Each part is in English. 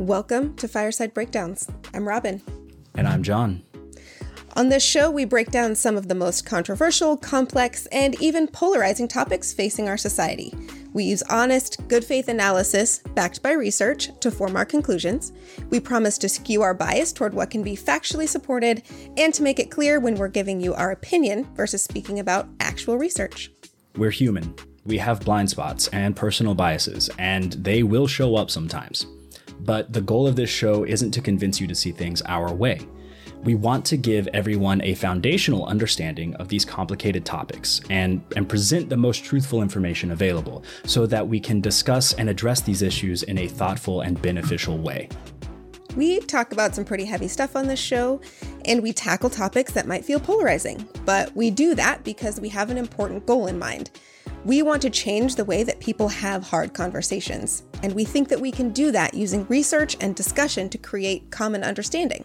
Welcome to Fireside Breakdowns. I'm Robin. And I'm John. On this show, we break down some of the most controversial, complex, and even polarizing topics facing our society. We use honest, good faith analysis, backed by research, to form our conclusions. We promise to skew our bias toward what can be factually supported and to make it clear when we're giving you our opinion versus speaking about actual research. We're human. We have blind spots and personal biases, and they will show up sometimes. But the goal of this show isn't to convince you to see things our way. We want to give everyone a foundational understanding of these complicated topics and, and present the most truthful information available so that we can discuss and address these issues in a thoughtful and beneficial way. We talk about some pretty heavy stuff on this show, and we tackle topics that might feel polarizing, but we do that because we have an important goal in mind. We want to change the way that people have hard conversations, and we think that we can do that using research and discussion to create common understanding.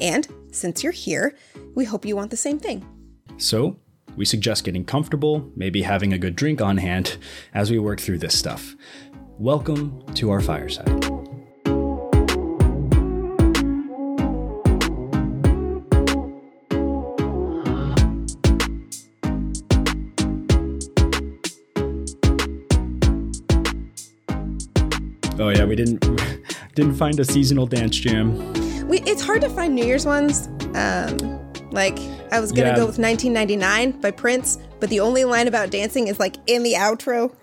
And since you're here, we hope you want the same thing. So, we suggest getting comfortable, maybe having a good drink on hand as we work through this stuff. Welcome to our fireside. Oh yeah, we didn't didn't find a seasonal dance jam. We, it's hard to find New Year's ones. Um, like I was gonna Yeah. go with 1999 by Prince, but the only line about dancing is like in the outro.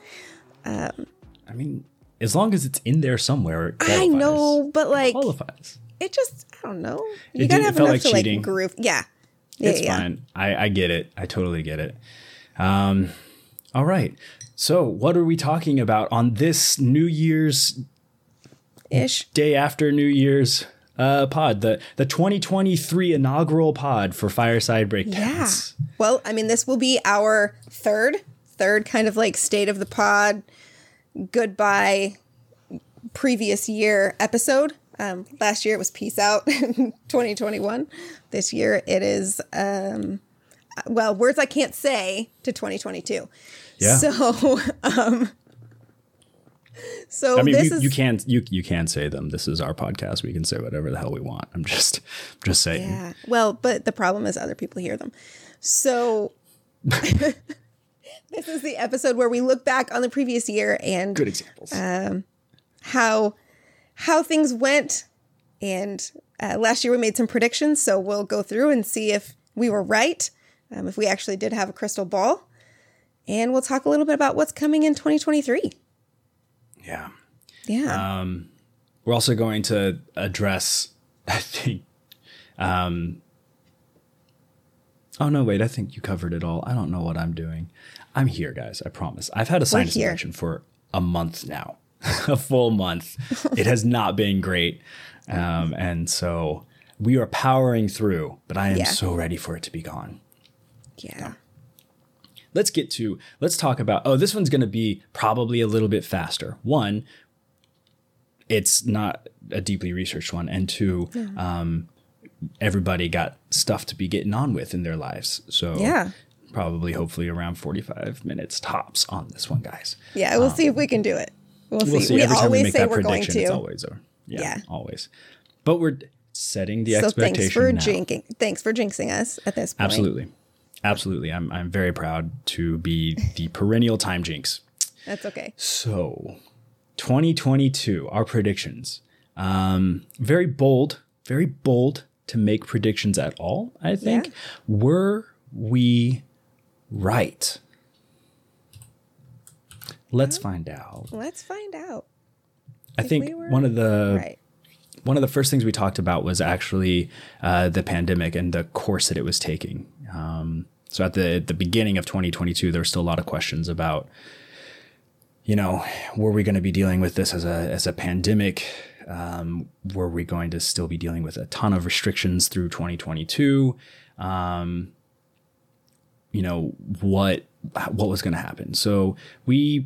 I mean, as long as it's in there somewhere, it I know, but like qualifies. it just I don't know. You It gotta did- it have enough like to cheating. like groove. Yeah, yeah, It's yeah. fine. I, I get it. I totally get it. Um, all right. So, what are we talking about on this New Year's Ish. day after New Year's uh, pod, the the 2023 inaugural pod for Fireside Yeah. Breakdowns? Well, I mean, this will be our third, third kind of like state of the pod, goodbye, previous year episode. Um, last year it was peace out, 2021. This year it is, um, well, words I can't say to 2022. Yeah. So, um, so I mean, this you, is you can you you can say them. This is our podcast. We can say whatever the hell we want. I'm just just saying. Yeah. Well, but the problem is other people hear them. So this is the episode where we look back on the previous year and Good examples. Um, how how things went. And uh, last year we made some predictions, so we'll go through and see if we were right, um, if we actually did have a crystal ball, and we'll talk a little bit about what's coming in 2023. yeah. Yeah. Um, we're also going to address, I think. Um, oh no, wait! I think you covered it all. I don't know what I'm doing. I'm here, guys. I promise. I've had a sinus infection for a month now, a full month. it has not been great, um, and so we are powering through. But I am Yeah. so ready for it to be gone. yeah. Let's get to let's talk about oh this one's going to be probably a little bit faster one it's not a deeply researched one and two um, everybody got stuff to be getting on with in their lives so Yeah. probably hopefully around 45 minutes tops on this one guys Yeah. We'll see if we can do it. We'll, we'll see. see We every time we always make say that we're going prediction to. it's always over yeah, Yeah. always but we're setting the so expectation thanks for now. jinxing. Thanks for jinxing us at this point. absolutely absolutely I'm, I'm very proud to be the perennial time jinx That's okay. So, 2022, our predictions. Um, very bold, very bold to make predictions at all, I think. Yeah. Were we right? Let's find out. Let's find out. I think we one of the Right. One of the first things we talked about was actually uh, the pandemic and the course that it was taking. Um, so at the the beginning of 2022, there were still a lot of questions about, you know, were we going to be dealing with this as a as a pandemic? Um, were we going to still be dealing with a ton of restrictions through 2022? Um, you know what what was going to happen. So we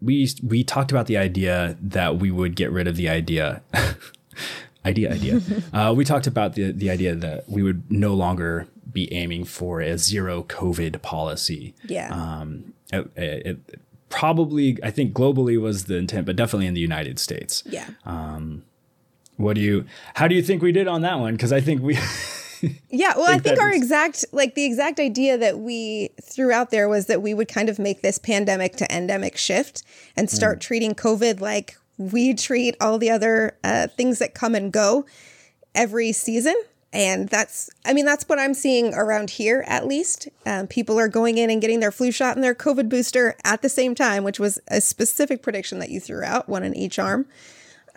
we we talked about the idea that we would get rid of the idea idea idea uh, we talked about the the idea that we would no longer be aiming for a zero covid policy Yeah. um it, it, probably i think globally was the intent but definitely in the united states yeah. um what do you? How do you think we did on that one? Because I think we. yeah, well, think I think our was... exact, like the exact idea that we threw out there was that we would kind of make this pandemic to endemic shift and start mm. treating COVID like we treat all the other uh, things that come and go every season. And that's, I mean, that's what I'm seeing around here at least. Um, people are going in and getting their flu shot and their COVID booster at the same time, which was a specific prediction that you threw out, one in each arm.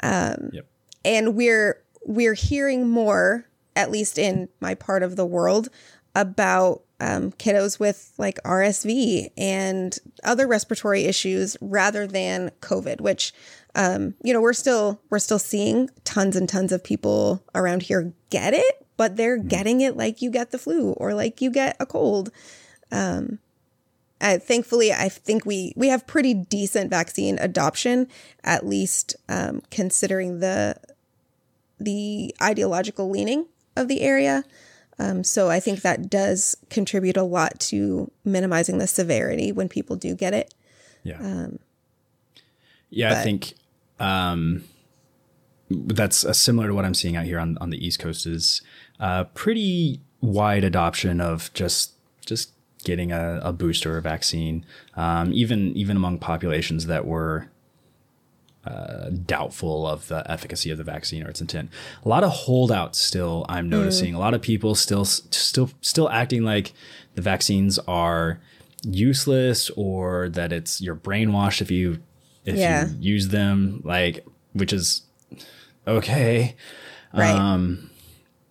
Um, yep. And we're we're hearing more, at least in my part of the world, about um, kiddos with like RSV and other respiratory issues rather than COVID, which um, you know we're still we're still seeing tons and tons of people around here get it but they're mm. getting it like you get the flu or like you get a cold. Um, uh, thankfully, I think we we have pretty decent vaccine adoption, at least um, considering the the ideological leaning of the area. Um, so I think that does contribute a lot to minimizing the severity when people do get it. Yeah. Um, yeah, but, I think um, that's uh, similar to what I'm seeing out here on, on the East Coast. Is uh, pretty wide adoption of just just getting a, a booster or vaccine, um, even even among populations that were uh, doubtful of the efficacy of the vaccine or its intent. A lot of holdouts still. I'm noticing mm. a lot of people still still still acting like the vaccines are useless or that it's you're brainwashed if you if yeah. you use them like which is okay. Right. Um,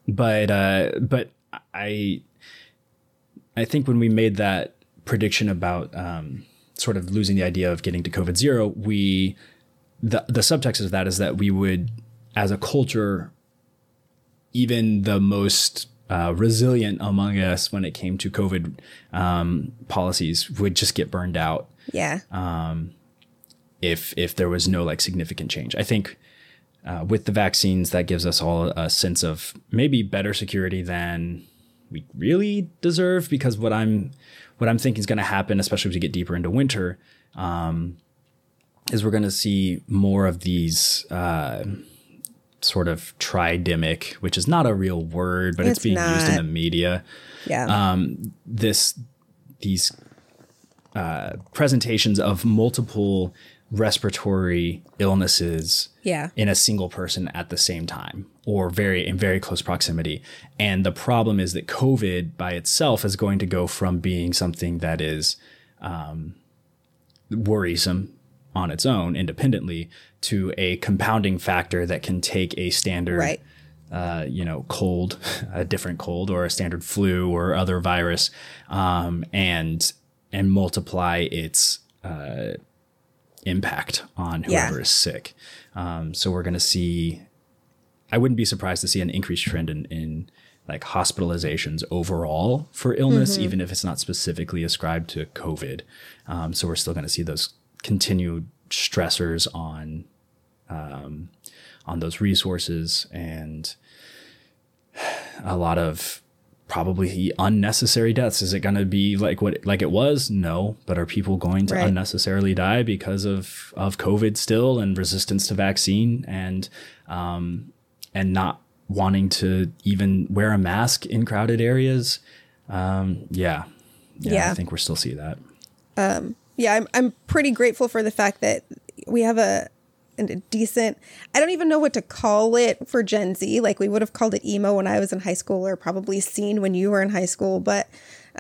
but uh, but I I think when we made that prediction about um, sort of losing the idea of getting to COVID zero, we the the subtext of that is that we would, as a culture, even the most uh, resilient among us when it came to COVID um, policies would just get burned out. Yeah. Um, if if there was no like significant change, I think uh, with the vaccines, that gives us all a sense of maybe better security than we really deserve. Because what I'm what I'm thinking is going to happen, especially as we get deeper into winter, um, is we're going to see more of these uh, sort of tridemic, which is not a real word, but it's, it's being not. used in the media. Yeah. Um, this these uh, presentations of multiple respiratory illnesses yeah. in a single person at the same time or very in very close proximity. And the problem is that COVID by itself is going to go from being something that is um, worrisome on its own independently to a compounding factor that can take a standard right. uh, you know cold a different cold or a standard flu or other virus um, and and multiply its uh, impact on whoever yeah. is sick. Um, so we're going to see. I wouldn't be surprised to see an increased trend in, in like hospitalizations overall for illness, mm-hmm. even if it's not specifically ascribed to COVID. Um, so we're still going to see those continued stressors on um, on those resources and a lot of probably unnecessary deaths. Is it going to be like what like it was? No, but are people going to right. unnecessarily die because of of COVID still and resistance to vaccine and um, and not wanting to even wear a mask in crowded areas? Um, yeah. yeah, yeah, I think we're still seeing that. Um, yeah, I'm I'm pretty grateful for the fact that we have a a decent I don't even know what to call it for Gen Z. Like we would have called it emo when I was in high school or probably scene when you were in high school, but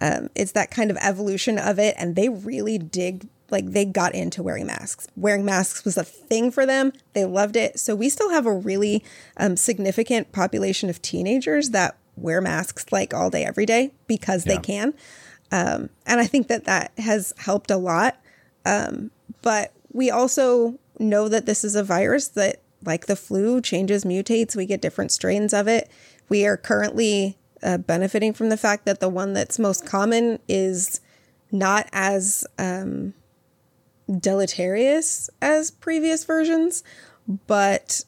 um, it's that kind of evolution of it and they really dig like they got into wearing masks. Wearing masks was a thing for them. They loved it. So we still have a really um, significant population of teenagers that wear masks like all day every day because yeah. they can. Um, and I think that that has helped a lot. Um, but we also know that this is a virus that, like the flu, changes, mutates. We get different strains of it. We are currently uh, benefiting from the fact that the one that's most common is not as um, deleterious as previous versions, but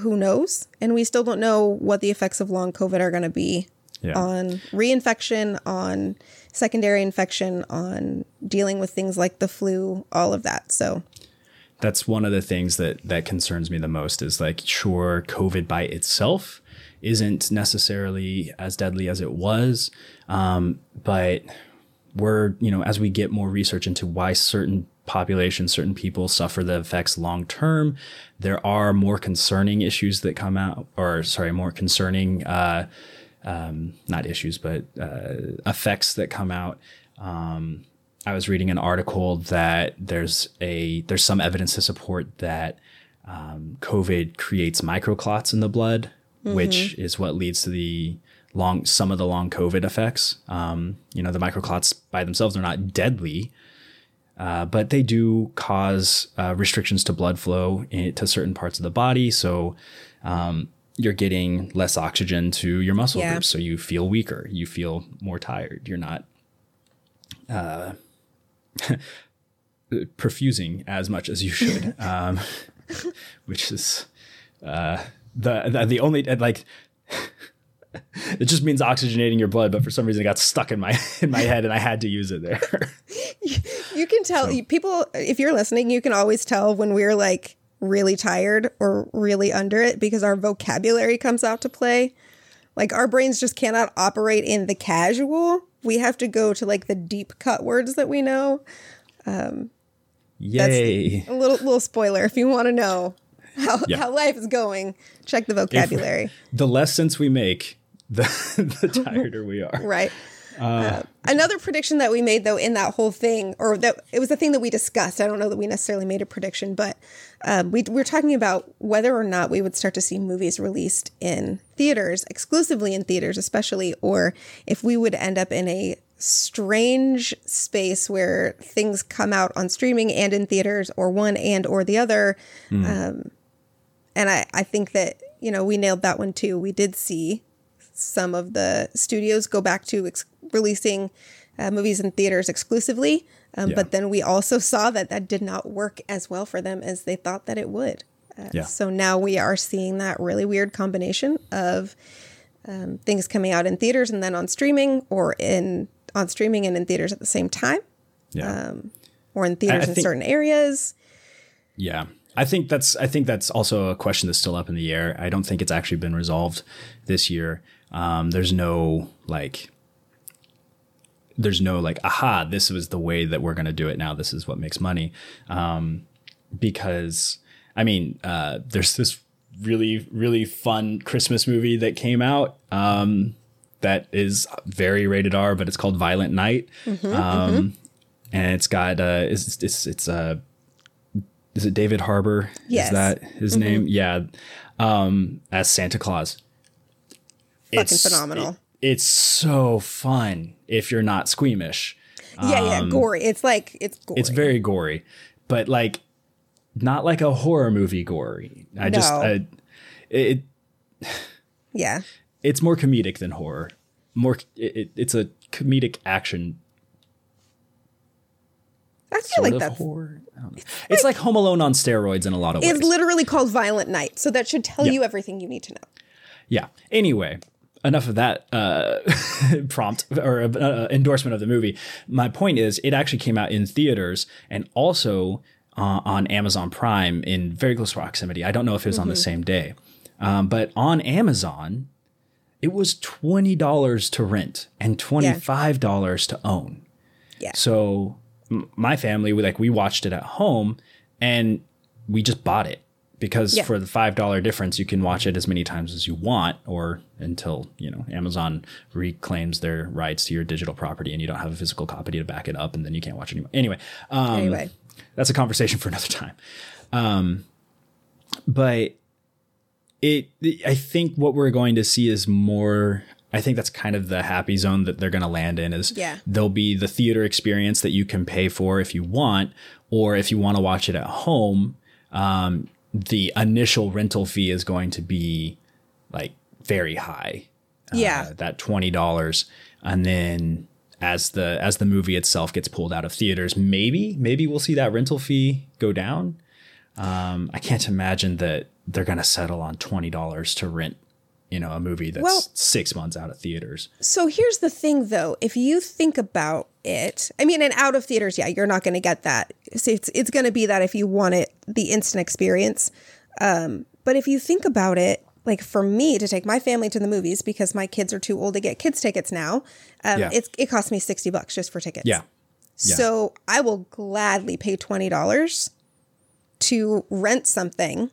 who knows? And we still don't know what the effects of long COVID are going to be yeah. on reinfection, on secondary infection, on dealing with things like the flu, all of that. So that's one of the things that that concerns me the most is like sure covid by itself isn't necessarily as deadly as it was um, but we're you know as we get more research into why certain populations certain people suffer the effects long term there are more concerning issues that come out or sorry more concerning uh, um, not issues but uh, effects that come out um, I was reading an article that there's a there's some evidence to support that um, COVID creates microclots in the blood, mm-hmm. which is what leads to the long some of the long COVID effects. Um, you know, the microclots by themselves are not deadly, uh, but they do cause uh, restrictions to blood flow in, to certain parts of the body. So um, you're getting less oxygen to your muscle yeah. groups, so you feel weaker, you feel more tired. You're not. Uh, perfusing as much as you should, um, which is uh, the, the the only like it just means oxygenating your blood, but for some reason it got stuck in my in my head and I had to use it there. you can tell so. people if you're listening, you can always tell when we're like really tired or really under it because our vocabulary comes out to play. Like our brains just cannot operate in the casual. We have to go to like the deep cut words that we know. Um, Yay! a little little spoiler if you want to know how yeah. how life is going. Check the vocabulary. If, the less sense we make, the the tireder we are. right. Uh, uh, another prediction that we made though in that whole thing, or that it was the thing that we discussed. I don't know that we necessarily made a prediction, but um, we, we were talking about whether or not we would start to see movies released in theaters, exclusively in theaters, especially, or if we would end up in a strange space where things come out on streaming and in theaters, or one and or the other. Mm. Um, and I, I think that you know we nailed that one too. We did see some of the studios go back to ex- releasing uh, movies in theaters exclusively. Um, yeah. But then we also saw that that did not work as well for them as they thought that it would. Uh, yeah. So now we are seeing that really weird combination of um, things coming out in theaters and then on streaming, or in on streaming and in theaters at the same time. Yeah. Um, or in theaters in certain areas. Yeah. I think that's I think that's also a question that's still up in the air. I don't think it's actually been resolved this year. Um, there's no like there's no like aha this was the way that we're going to do it. Now this is what makes money. Um, because i mean uh, there's this really really fun christmas movie that came out um, that is very rated r but it's called violent night. Mm-hmm, um, mm-hmm. and it's got uh, it's it's, it's uh, is it david harbour? Yes. is that his mm-hmm. name? Yeah. Um, as santa claus fucking it's, phenomenal it, it's so fun if you're not squeamish. Yeah, yeah, um, gory. It's like it's gory. It's very gory, but like not like a horror movie gory. I no. just I, it. Yeah. It's more comedic than horror. More, it, it's a comedic action. I feel like that's horror. It's, it's like, like, Home Alone on steroids in a lot of ways. It's literally called Violent Night, so that should tell you everything you need to know. Yeah. Anyway, enough of that uh, prompt or uh, endorsement of the movie. My point is, it actually came out in theaters and also uh, on Amazon Prime in very close proximity. I don't know if it was mm-hmm. on the mm-hmm. same day, um, but on Amazon, it was twenty dollars to rent and twenty five dollars yeah. to own. Yeah. So m- my family, we like we watched it at home, and we just bought it because yeah. for the five dollar difference you can watch it as many times as you want or until you know amazon reclaims their rights to your digital property and you don't have a physical copy to back it up and then you can't watch it anymore anyway um, anyway that's a conversation for another time um, but it i think what we're going to see is more I think that's kind of the happy zone that they're going to land in is yeah. there'll be the theater experience that you can pay for if you want, or if you want to watch it at home, um, the initial rental fee is going to be like very high. Yeah. Uh, that $20 and then as the as the movie itself gets pulled out of theaters, maybe maybe we'll see that rental fee go down. Um, I can't imagine that they're going to settle on $20 to rent you know a movie that's well, 6 months out of theaters. So here's the thing though, if you think about it. I mean, and out of theaters, yeah, you're not going to get that. So it's it's going to be that if you want it, the instant experience. Um, but if you think about it, like for me to take my family to the movies because my kids are too old to get kids tickets now, um, Yeah. it's it costs me sixty bucks just for tickets. Yeah. Yeah. So I will gladly pay twenty dollars to rent something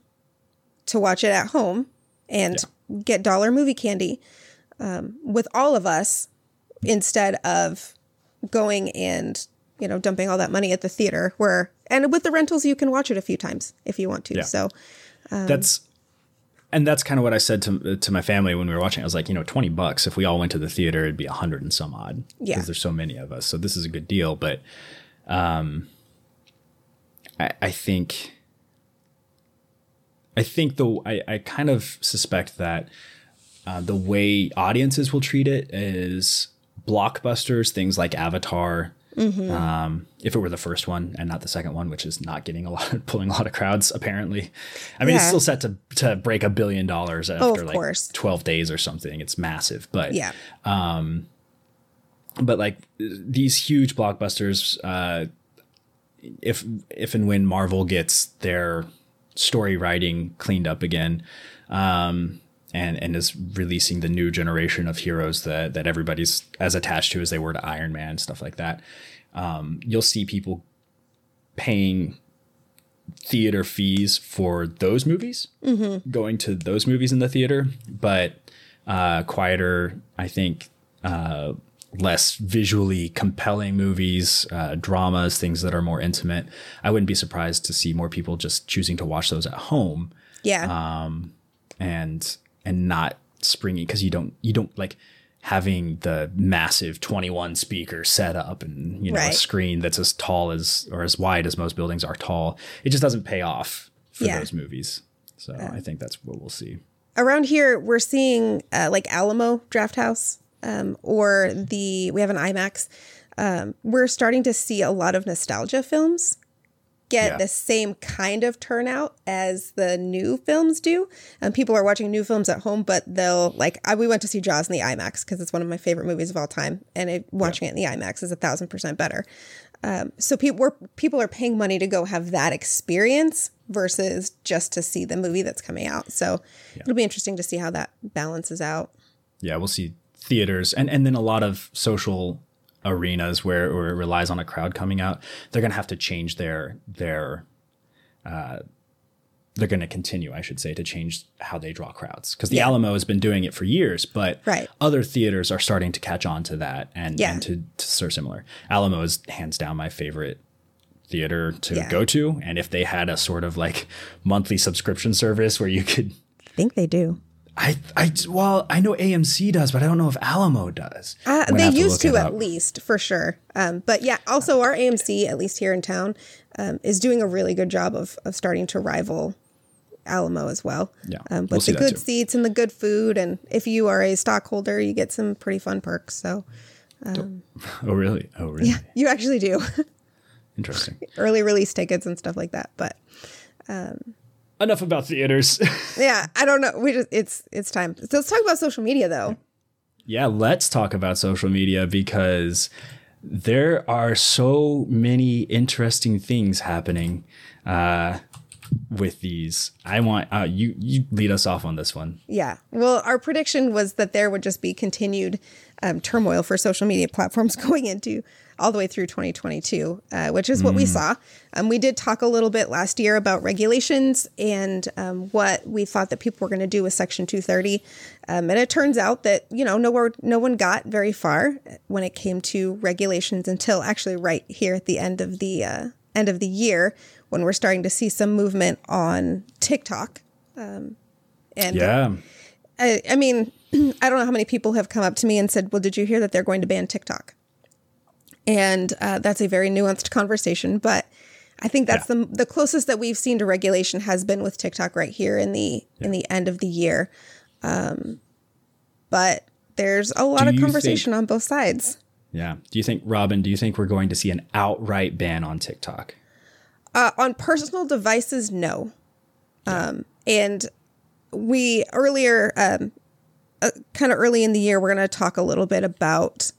to watch it at home and get dollar movie candy um, with all of us instead of going and you know dumping all that money at the theater where and with the rentals you can watch it a few times if you want to Yeah. so that's and that's kind of what I said to to my family when we were watching. I was like, you know, twenty bucks if we all went to the theater, it'd be a hundred and some odd. Yeah. because there's so many of us. So this is a good deal. But, um, I, I think, I think though I I kind of suspect that uh, the way audiences will treat it is blockbusters, things like Avatar. Um, if it were the first one and not the second one, which is not getting a lot, of, pulling a lot of crowds, apparently. I mean, it's still set to to break a billion dollars after Oh, like course. twelve days or something. It's massive, but yeah Um, but like these huge blockbusters, uh, if if and when Marvel gets their story writing cleaned up again, um, and and is releasing the new generation of heroes that that everybody's as attached to as they were to Iron Man stuff like that, um, you'll see people paying theater fees for those movies, going to those movies in the theater, but uh, quieter, I think, uh, less visually compelling movies, uh, dramas, things that are more intimate. I wouldn't be surprised to see more people just choosing to watch those at home. Yeah. And and not springy because you don't you don't like having the massive 21 speaker setup and you know a screen that's as tall as or as wide as most buildings are tall it just doesn't pay off for Yeah. those movies. So i think that's what we'll see. Around here we're seeing uh, like Alamo Drafthouse um, or the we have an IMAX. Um, we're starting to see a lot of nostalgia films get Yeah. the same kind of turnout as the new films do. And people are watching new films at home, but they'll like I, we went to see Jaws in the IMAX because it's one of my favorite movies of all time, and it, watching it in the IMAX is a thousand percent better. Um, so people we're, people are paying money to go have that experience versus just to see the movie that's coming out. So it'll be interesting to see how that balances out. yeah we'll see theaters and and then a lot of social arenas where, where it relies on a crowd coming out they're going to have to change their their uh they're going to continue i should say to change how they draw crowds because the Yeah. alamo has been doing it for years but Right. other theaters are starting to catch on to that and, Yeah. and to, to sort of similar alamo is hands down my favorite theater to Yeah. go to and if they had a sort of like monthly subscription service where you could I think they do. I, I, well, I know AMC does, but I don't know if Alamo does. Uh, I'm gonna they used look to at up. least for sure. Um, but yeah, also our AMC, at least here in town, um, is doing a really good job of, of starting to rival Alamo as well. Yeah, Um, we'll with see the that good too. seats and the good food. And if you are a stockholder, you get some pretty fun perks. So Oh, really? Oh, really? Yeah, you actually do Interesting. early release tickets and stuff like that. But Enough about theaters. yeah, I don't know. We just, it's, it's time. So let's talk about social media though. yeah, let's talk about social media because there are so many interesting things happening uh, with these. I want uh, you. You lead us off on this one. Yeah. Well, our prediction was that there would just be continued um, turmoil for social media platforms going into all the way through 2022, uh, which is what we saw. Um, we did talk a little bit last year about regulations and um, what we thought that people were going to do with Section 230. Um, and it turns out that, you know, nowhere, no one got very far when it came to regulations until actually right here at the end of the uh, end of the year when we're starting to see some movement on TikTok. Um, and Yeah. I, I mean, I don't know how many people have come up to me and said, "Well, did you hear that they're going to ban TikTok?" And uh, that's a very nuanced conversation, but I think that's the the closest that we've seen to regulation has been with TikTok right here in the in the end of the year. Um, but there's a lot Do of conversation on both sides. Yeah. Do you think, Robin? Do you think we're going to see an outright ban on TikTok? Uh, on personal devices, no. Um, and we earlier, um, uh, kind of early in the year, we're going to talk a little bit about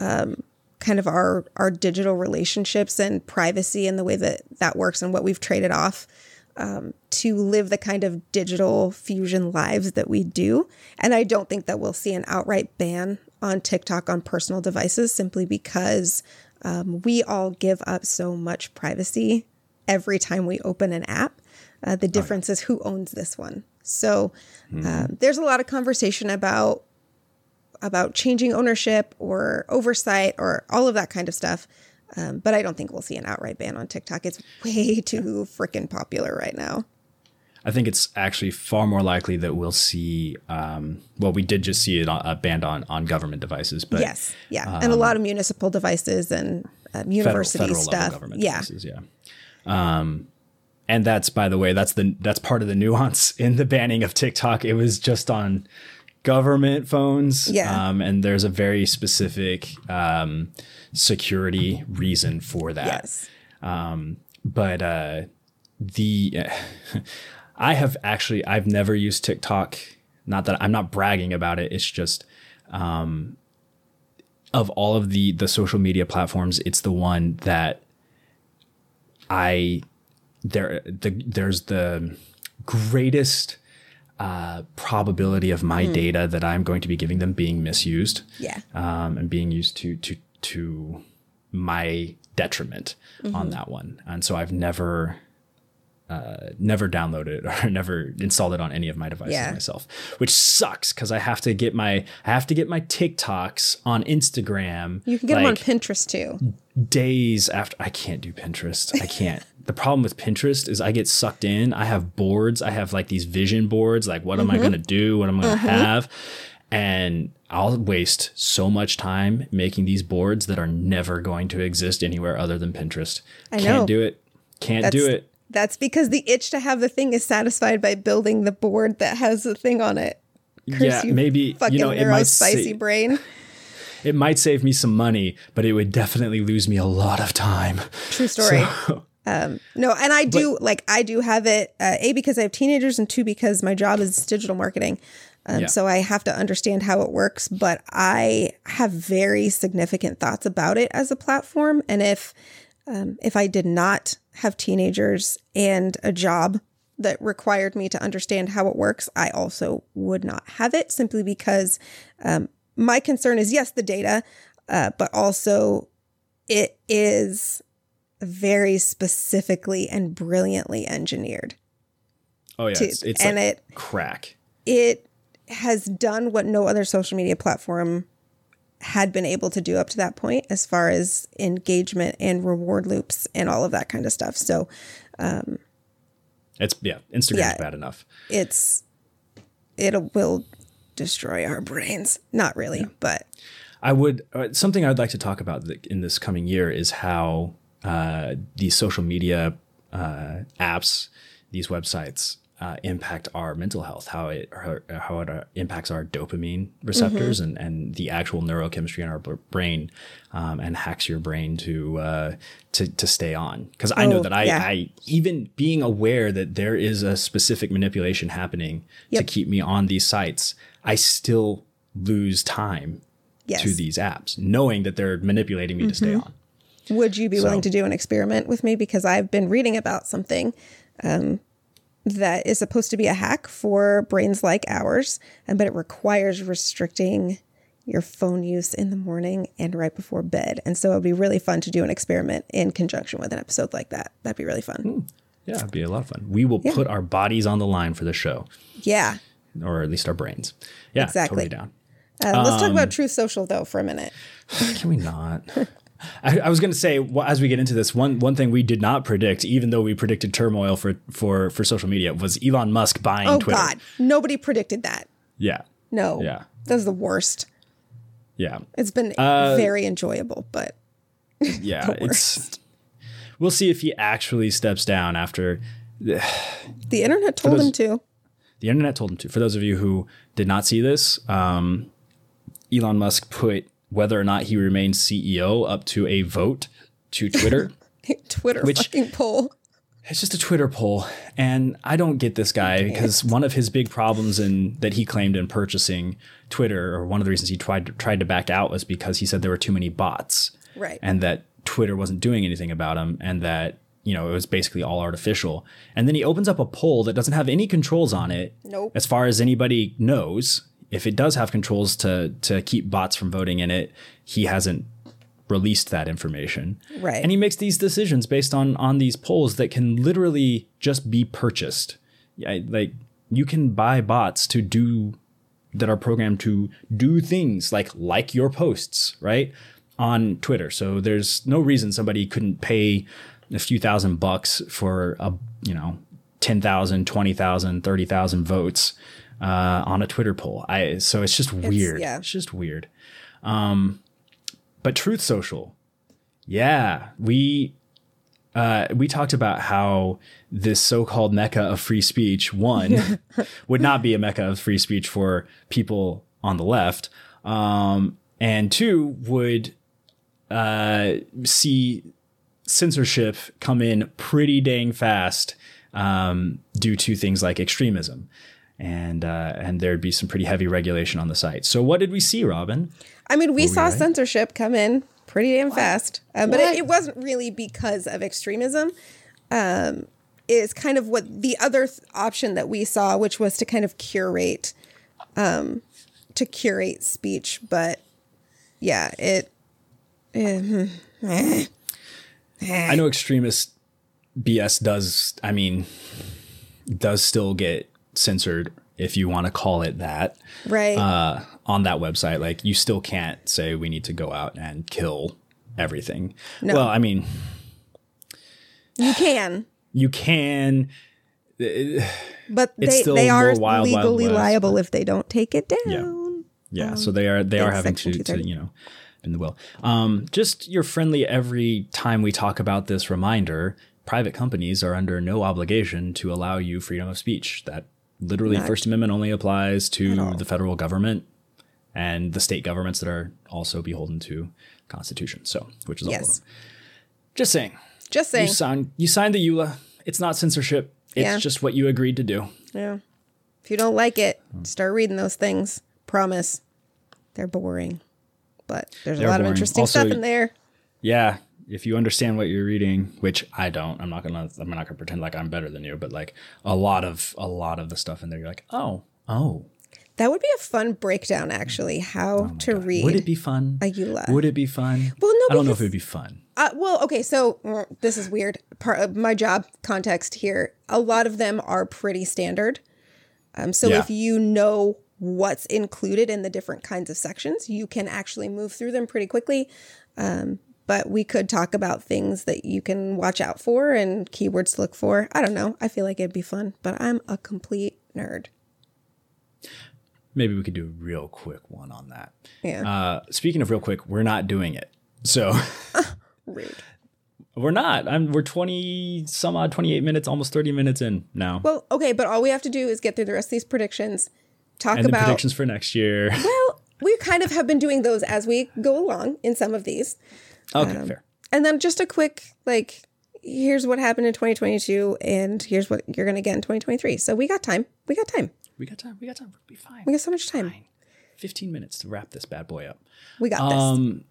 um, kind of our our digital relationships and privacy and the way that that works and what we've traded off um, to live the kind of digital fusion lives that we do. And I don't think that we'll see an outright ban on TikTok on personal devices simply because um, we all give up so much privacy every time we open an app. Uh, the difference is who owns this one. So mm-hmm. there's a lot of conversation about about changing ownership or oversight or all of that kind of stuff. Um, but I don't think we'll see an outright ban on TikTok. It's way too freaking popular right now. I think it's actually far more likely that we'll see. Um, well, we did just see it uh, banned on on government devices, but yes, yeah, um, and a lot of municipal devices and uh, university federal, federal stuff. yeah, devices, yeah. Um, and that's by the way, that's the that's part of the nuance in the banning of TikTok. It was just on government phones. Yeah. Um, and there's a very specific um, security reason for that. Yes. Um, but uh, the I have actually I've never used TikTok. Not that I'm not bragging about it. It's just um, of all of the the social media platforms, it's the one that I there the there's the greatest uh, probability of my mm. data that I'm going to be giving them being misused. Yeah. Um, and being used to to to my detriment mm-hmm. on that one. And so I've never uh, never downloaded or never installed it on any of my devices yeah. myself, which sucks because I have to get my I have to get my TikToks on Instagram. You can get like, them on Pinterest too. Days after I can't do Pinterest. I can't. The problem with Pinterest is I get sucked in. I have boards. I have like these vision boards. Like, what mm-hmm. am I mm-hmm. going to do? What am I going to mm-hmm. have? And I'll waste so much time making these boards that are never going to exist anywhere other than Pinterest. I Can't know. do it. Can't that's, do it. That's because the itch to have the thing is satisfied by building the board that has the thing on it. Chris, yeah, you maybe fucking you know it might spicy sa- brain. It might save me some money, but it would definitely lose me a lot of time. True story. So, um, no, and I do but, like I do have it uh, a because I have teenagers and two because my job is digital marketing. Um, yeah. So I have to understand how it works, but I have very significant thoughts about it as a platform. And if um, if I did not have teenagers and a job that required me to understand how it works, I also would not have it simply because um, my concern is yes, the data, uh, but also it is very specifically and brilliantly engineered. Oh yeah, to, it's, it's and like it crack. It has done what no other social media platform had been able to do up to that point as far as engagement and reward loops and all of that kind of stuff. So um it's yeah, Instagram's yeah, bad enough. It's it will destroy our brains. Not really, yeah. but I would uh, something I'd like to talk about in this coming year is how uh, these social media uh, apps, these websites uh, impact our mental health, how it how it uh, impacts our dopamine receptors mm-hmm. and, and the actual neurochemistry in our brain, um, and hacks your brain to uh, to to stay on. Because I know oh, that I, yeah. I even being aware that there is a specific manipulation happening yep. to keep me on these sites, I still lose time yes. to these apps, knowing that they're manipulating me mm-hmm. to stay mm-hmm. on. Would you be so. willing to do an experiment with me? Because I've been reading about something um, that is supposed to be a hack for brains like ours, but it requires restricting your phone use in the morning and right before bed. And so it would be really fun to do an experiment in conjunction with an episode like that. That'd be really fun. Mm. Yeah, it'd be a lot of fun. We will yeah. put our bodies on the line for the show. Yeah. Or at least our brains. Yeah, exactly. totally down. Uh, let's um, talk about Truth Social though for a minute. Can we not? I, I was going to say well, as we get into this, one one thing we did not predict, even though we predicted turmoil for for for social media, was Elon Musk buying oh, Twitter. God, nobody predicted that. Yeah. No. Yeah. That's the worst. Yeah. It's been uh, very enjoyable, but yeah, it's. We'll see if he actually steps down after. the internet told those, him to. The internet told him to. For those of you who did not see this, um, Elon Musk put whether or not he remains CEO up to a vote to Twitter. Twitter which, fucking poll. It's just a Twitter poll, and I don't get this guy because one of his big problems in that he claimed in purchasing Twitter, or one of the reasons he tried tried to back out, was because he said there were too many bots. Right. And that Twitter wasn't doing anything about him and that, you know, it was basically all artificial. And then he opens up a poll that doesn't have any controls on it. Nope. As far as anybody knows, if it does have controls to to keep bots from voting in it, he hasn't released that information. Right. And he makes these decisions based on on these polls that can literally just be purchased. Yeah, like you can buy bots to do that are programmed to do things like like your posts, right? On Twitter. So there's no reason somebody couldn't pay a few thousand bucks for a, you know, 10,000, 20,000, 30,000 votes uh, on a Twitter poll. I so it's just weird. yeah. It's just weird. Um but Truth Social. Yeah, we uh, we talked about how this so-called mecca of free speech one would not be a mecca of free speech for people on the left, um, and two would uh, see censorship come in pretty dang fast um, due to things like extremism. And uh, and there'd be some pretty heavy regulation on the site. So what did we see, Robin? I mean, we saw right? censorship come in pretty damn fast, um, but it, it wasn't really because of extremism. Um, is kind of what the other th- option that we saw, which was to kind of curate, um, to curate speech. But yeah, it. eh, eh, I know extremist BS does, I mean, does still get censored if you want to call it that right. uh, on that website. Like you still can't say we need to go out and kill everything. No. Well, I mean, you can, you can. but they still they are Wild Wild legally West, liable if they don't take it down. Yeah, yeah. so they are they are having to, to you know in the will. Um, just your friendly every time we talk about this reminder. Private companies are under no obligation to allow you freedom of speech. That literally Not First Amendment only applies to the federal government and the state governments that are also beholden to Constitution. So, which is all of them. Just saying, Just you saying. signed you signed the EULA. It's not censorship. It's Yeah. just what you agreed to do. Yeah. If you don't like it, start reading those things. Promise. They're boring. But there's They're a lot boring. of interesting Also, stuff in there. yeah if you understand what you're reading which i don't i'm not gonna i'm not gonna pretend like i'm better than you but like a lot of a lot of the stuff in there you're like oh oh That would be a fun breakdown, actually, how to read. would it be fun would it be fun Well, no, i don't know if it would be fun Uh, well, okay, so mm, this is weird. Part of my job context here, a lot of them are pretty standard. Um, so Yeah. if you know what's included in the different kinds of sections, you can actually move through them pretty quickly. Um, but we could talk about things that you can watch out for and keywords to look for. I don't know. I feel like it'd be fun, but I'm a complete nerd. maybe we could do a real quick one on that Yeah. uh speaking of real quick we're not doing it so Rude. we're not i'm we're 20 some odd 28 minutes almost 30 minutes in now Well, okay, but all we have to do is get through the rest of these predictions, talk and about predictions for next year Well, we kind of have been doing those as we go along in some of these. Okay Um, fair And then just a quick, like, here's what happened in 2022, and here's what you're going to get in 2023. So we got time. We got time. we got time we got time we'll be fine We got so much time. Fine. 15 minutes to wrap this bad boy up. We got this. Um,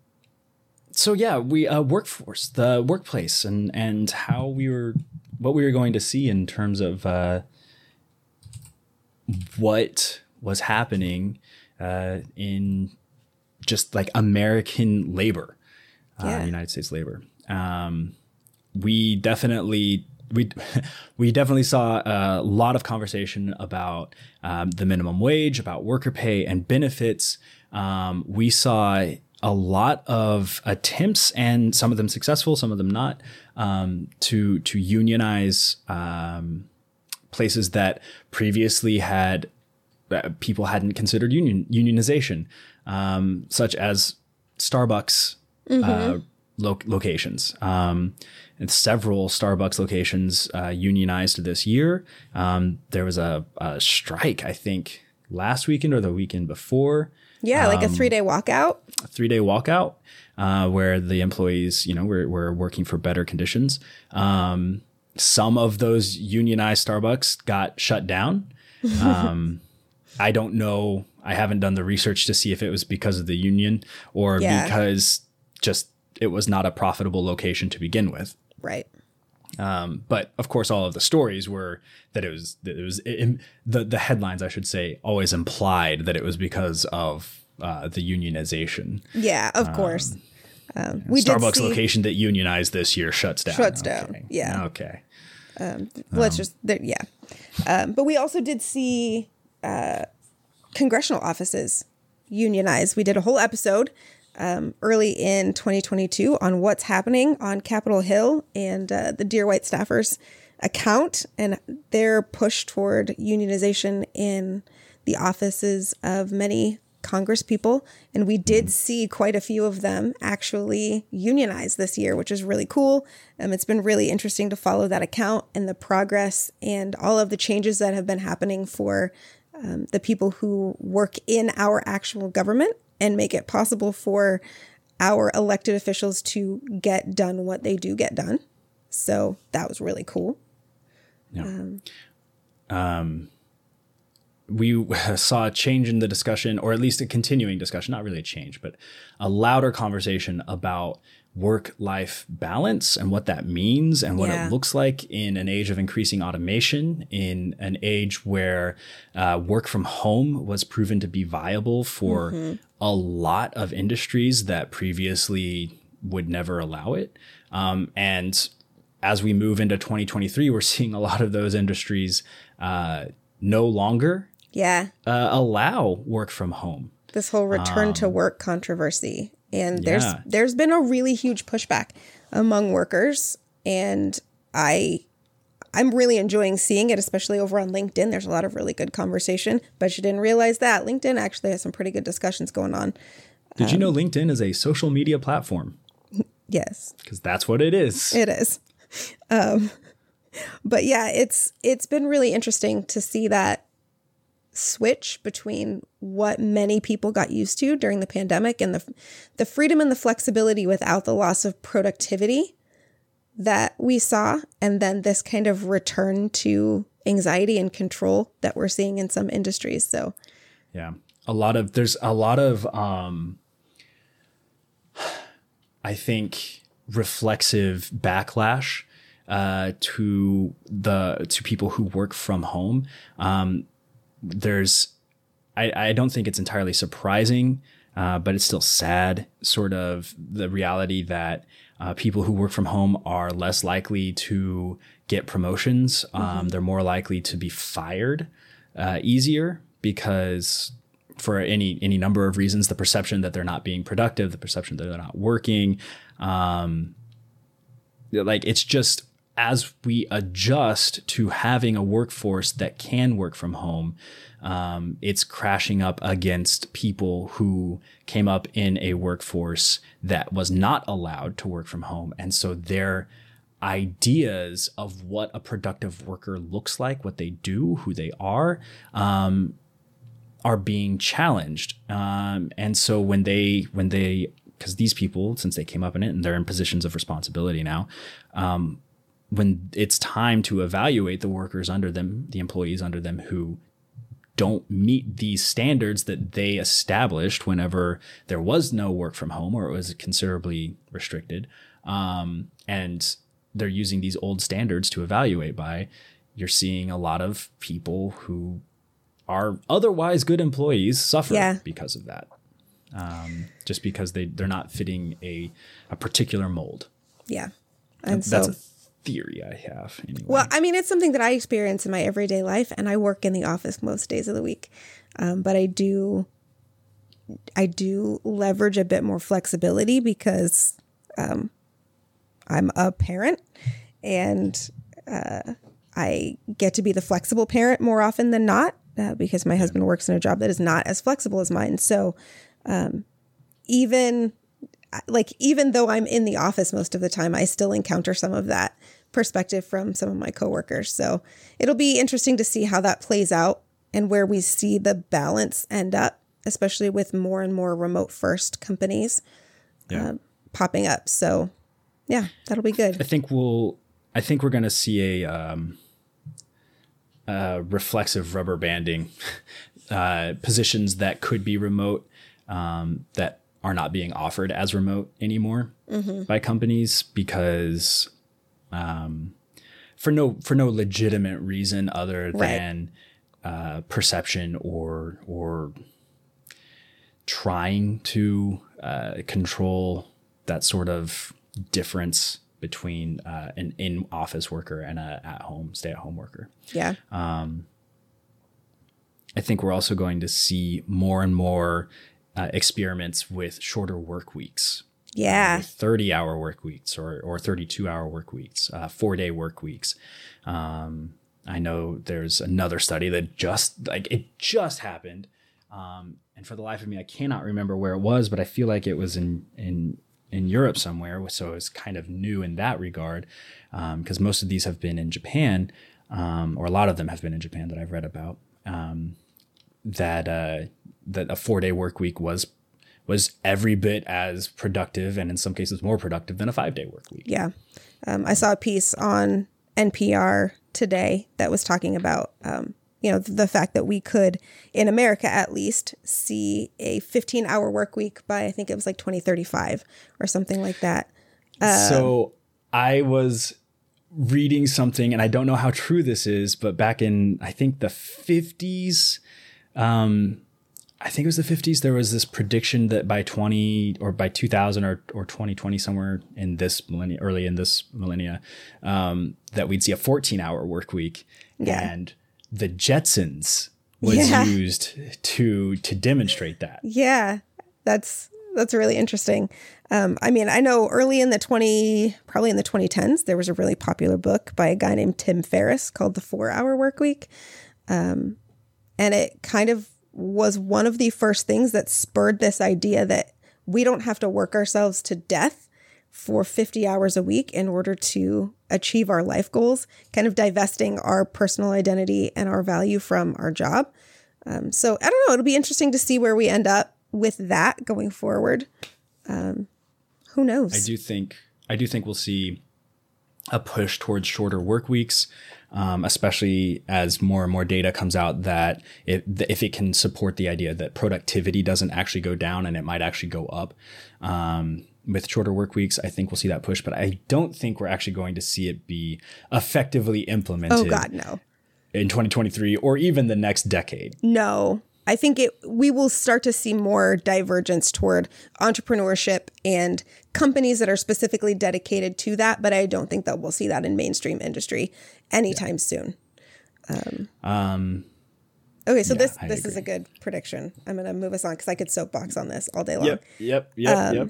so yeah, we uh, workforce, the workplace, and and how we were, what we were going to see in terms of uh, what was happening uh, in just like American labor, Yeah. uh, United States labor. Um, we definitely we we definitely saw a lot of conversation about um, the minimum wage, about worker pay and benefits. Um, we saw a lot of attempts, and some of them successful, some of them not, um, to to unionize um, places that previously had uh, people hadn't considered union unionization, um, such as Starbucks uh, lo- locations. Um, and several Starbucks locations uh, unionized this year. Um, there was a, a strike, I think, last weekend or the weekend before yeah, like a um, three day walkout. a three day walkout uh, where the employees, you know, were, were working for better conditions. Um, some of those unionized Starbucks got shut down. Um, I don't know. I haven't done the research to see if it was because of the union or Yeah. because just it was not a profitable location to begin with. Right. Um, but of course, all of the stories were that it was that it was it, the the headlines, I should say, always implied that it was because of uh, the unionization. Yeah, of course. Um, we Starbucks did see, location that unionized this year shuts down. Shuts down, yeah. Okay. let's just there, yeah um, but we also did see uh, congressional offices unionized we did a whole episode um, early in 2022 on what's happening on capitol hill and uh, the dear white staffers account and their push toward unionization in the offices of many Congress people. And we did see quite a few of them actually unionize this year, which is really cool. Um, it's been really interesting to follow that account and the progress and all of the changes that have been happening for um, the people who work in our actual government and make it possible for our elected officials to get done what they do get done. So that was really cool. Yeah. Um, we saw a change in the discussion, or at least a continuing discussion, not really a change, but a louder conversation about work life balance and what that means and what Yeah. it looks like in an age of increasing automation, in an age where uh, work from home was proven to be viable for a lot of industries that previously would never allow it. Um, and as we move into 2023, we're seeing a lot of those industries uh, no longer Yeah. uh, allow work from home. this whole return to work controversy and there's Yeah. there's been a really huge pushback among workers and i i'm really enjoying seeing it especially over on linkedin there's a lot of really good conversation but you didn't realize that linkedin actually has some pretty good discussions going on Did you know LinkedIn is a social media platform? yes Because that's what it is. it is um but yeah it's it's been really interesting to see that switch between what many people got used to during the pandemic and the the freedom and the flexibility without the loss of productivity that we saw and then this kind of return to anxiety and control that we're seeing in some industries so Yeah. A lot of there's a lot of um I think reflexive backlash uh to the to people who work from home. Um there's I, I don't think it's entirely surprising, uh, but it's still sad, sort of the reality that uh, people who work from home are less likely to get promotions. Um, They're more likely to be fired uh, easier because for any any number of reasons, the perception that they're not being productive, the perception that they're not working, um, like it's just as we adjust to having a workforce that can work from home, um, it's crashing up against people who came up in a workforce that was not allowed to work from home. And so their ideas of what a productive worker looks like, what they do, who they are, um, are being challenged. Um, and so when they, when they, because these people, since they came up in it and they're in positions of responsibility now, um, when it's time to evaluate the workers under them, the employees under them who don't meet these standards that they established whenever there was no work from home or it was considerably restricted, um, and they're using these old standards to evaluate by, you're seeing a lot of people who are otherwise good employees suffer Yeah. because of that. Um, just because they, they're not fitting a, a particular mold. yeah and That's so a theory I have. Anyway. Well, I mean, it's something that I experience in my everyday life, and I work in the office most days of the week. Um, but I do, I do leverage a bit more flexibility because um, I'm a parent, and uh, I get to be the flexible parent more often than not uh, because my husband works in a job that is not as flexible as mine. So, um, even like even though I'm in the office most of the time, I still encounter some of that perspective from some of my coworkers. So it'll be interesting to see how that plays out and where we see the balance end up, especially with more and more remote first companies yeah. popping up. So yeah, that'll be good. I think we'll. I think we're going to see a um, uh, reflexive rubber banding uh, positions that could be remote um, that are not being offered as remote anymore Mm-hmm. by companies because um, for no for no legitimate reason other Right. than uh, perception or or trying to uh, control that sort of difference between uh, an in office worker and a at home stay at home worker. Yeah. I think we're also going to see more and more uh, experiments with shorter work weeks. Yeah. 30 hour work weeks or, or 32 hour work weeks, uh, four day work weeks. Um, I know there's another study that just like it just happened. Um, and for the life of me, I cannot remember where it was, but I feel like it was in, in, in Europe somewhere. So it's kind of new in that regard. Um, cause most of these have been in Japan, um, or a lot of them have been in Japan that I've read about. Um, that, uh, that a four day work week was was every bit as productive and in some cases more productive than a five day work week. Yeah. Um, I saw a piece on NPR today that was talking about, um, you know, the fact that we could, in America at least, see a 15 hour work week by, I think it was like 2035 or something like that. so I was reading something, and I don't know how true this is, but back in, I think, the 50s, um, I think it was the 50s, there was this prediction that by 20 or by 2000 or, or 2020, somewhere in this millennia, early in this millennia, um, that we'd see a 14 hour work week. Yeah. And the Jetsons was Yeah. used to to demonstrate that. Yeah, that's that's really interesting. Um, I mean, I know early in the twenty, probably in the twenty tens, there was a really popular book by a guy named Tim Ferriss called The Four Hour Work Week, um, and it kind of was one of the first things that spurred this idea that we don't have to work ourselves to death for 50 hours a week in order to achieve our life goals, kind of divesting our personal identity and our value from our job. Um, so I don't know. It'll be interesting to see where we end up with that going forward. Um, who knows? I do think I do think we'll see a push towards shorter work weeks, um, especially as more and more data comes out that if if it can support the idea that productivity doesn't actually go down and it might actually go up. Um, with shorter work weeks, I think we'll see that push, but I don't think we're actually going to see it be effectively implemented oh God, no, in 2023 or even the next decade. no. I think it. We will start to see more divergence toward entrepreneurship and companies that are specifically dedicated to that. But I don't think that we'll see that in mainstream industry anytime soon. Um, Okay, so this I this is a good prediction. I'm going to move us on because I could soapbox on this all day long. yep, yep, yep, Um, yep.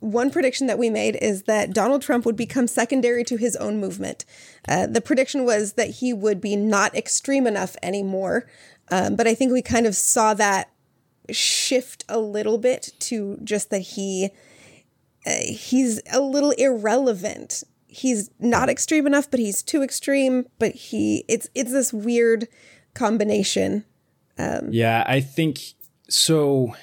one prediction that we made is that Donald Trump would become secondary to his own movement. Uh, the prediction was that he would be not extreme enough anymore. Um, but I think we kind of saw that shift a little bit to just that he uh, he's a little irrelevant. He's not extreme enough, but he's too extreme. But he it's it's this weird combination. Yeah, I think so.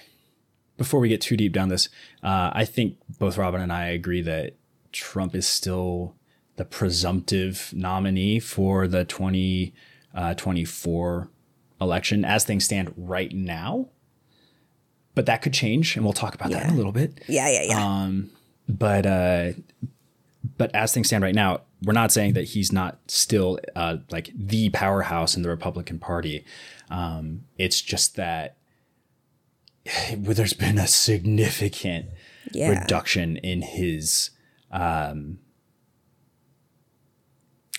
Before we get too deep down this, uh, I think both Robin and I agree that Trump is still the presumptive nominee for the 2024 election as things stand right now. But that could change, and we'll talk about that in a little bit. Yeah, yeah, yeah. Um, but uh, but as things stand right now, we're not saying that he's not still uh, like the powerhouse in the Republican Party. Um, it's just that there's been a significant yeah. reduction in his um,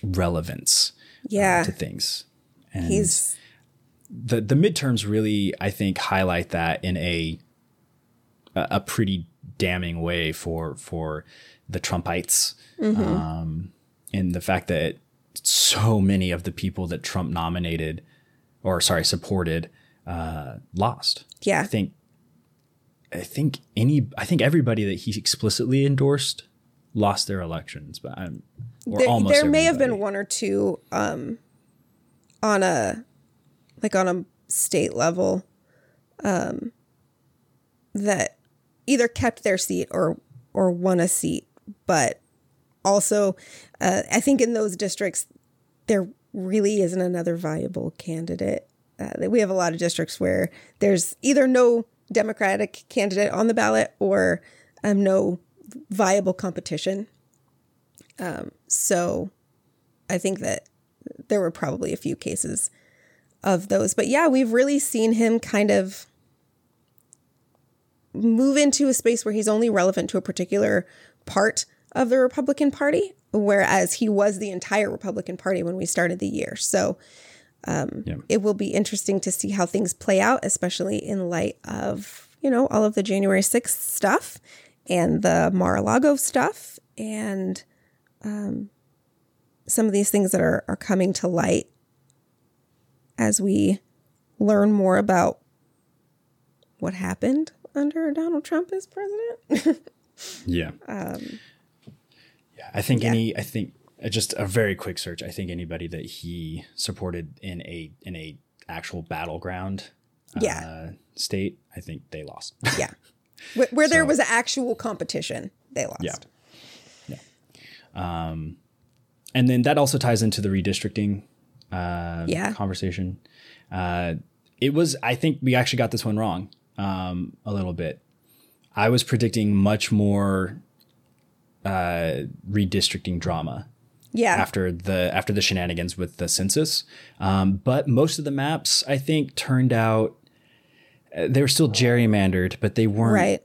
relevance uh, to things. And He's the the midterms really I think highlight that in a a pretty damning way for for the Trumpites, um, in the fact that so many of the people that Trump nominated or sorry supported uh, lost. yeah. I think I think any I think everybody that he explicitly endorsed lost their elections, but I'm or there, almost there may have been one or two um on a like on a state level um that either kept their seat or or won a seat but also uh, i think in those districts there really isn't another viable candidate uh, we have a lot of districts where there's either no Democratic candidate on the ballot or um, no viable competition. Um, so I think that there were probably a few cases of those. But yeah, we've really seen him kind of move into a space where he's only relevant to a particular part of the Republican Party, whereas he was the entire Republican Party when we started the year. So um, yeah. it will be interesting to see how things play out, especially in light of, you know, all of the January 6th stuff and the Mar a Lago stuff and um, some of these things that are, are coming to light as we learn more about what happened under Donald Trump as president. yeah. Um, yeah. I think yeah. any, I think uh, just a very quick search. I think anybody that he supported in a, in a actual battleground yeah. Uh, state, I think they lost. yeah. Where, where so, there was actual competition, they lost. Yeah. Yeah. Um, and then that also ties into the redistricting uh, yeah. conversation. Uh, it was, I think we actually got this one wrong um, a little bit. I was predicting much more uh, redistricting drama. Yeah. After the after the shenanigans with the census, um, but most of the maps I think turned out uh, they were still gerrymandered, but they weren't right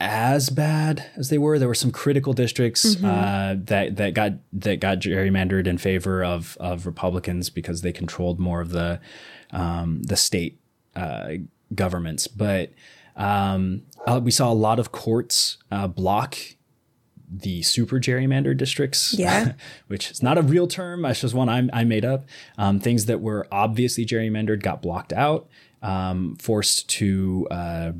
as bad as they were. There were some critical districts mm-hmm. uh, that that got that got gerrymandered in favor of of Republicans because they controlled more of the um, the state uh, governments. But um, uh, we saw a lot of courts uh, block the super gerrymandered districts, yeah. which is not a real term. That's just one I, I made up. Um, things that were obviously gerrymandered got blocked out, um, forced to uh,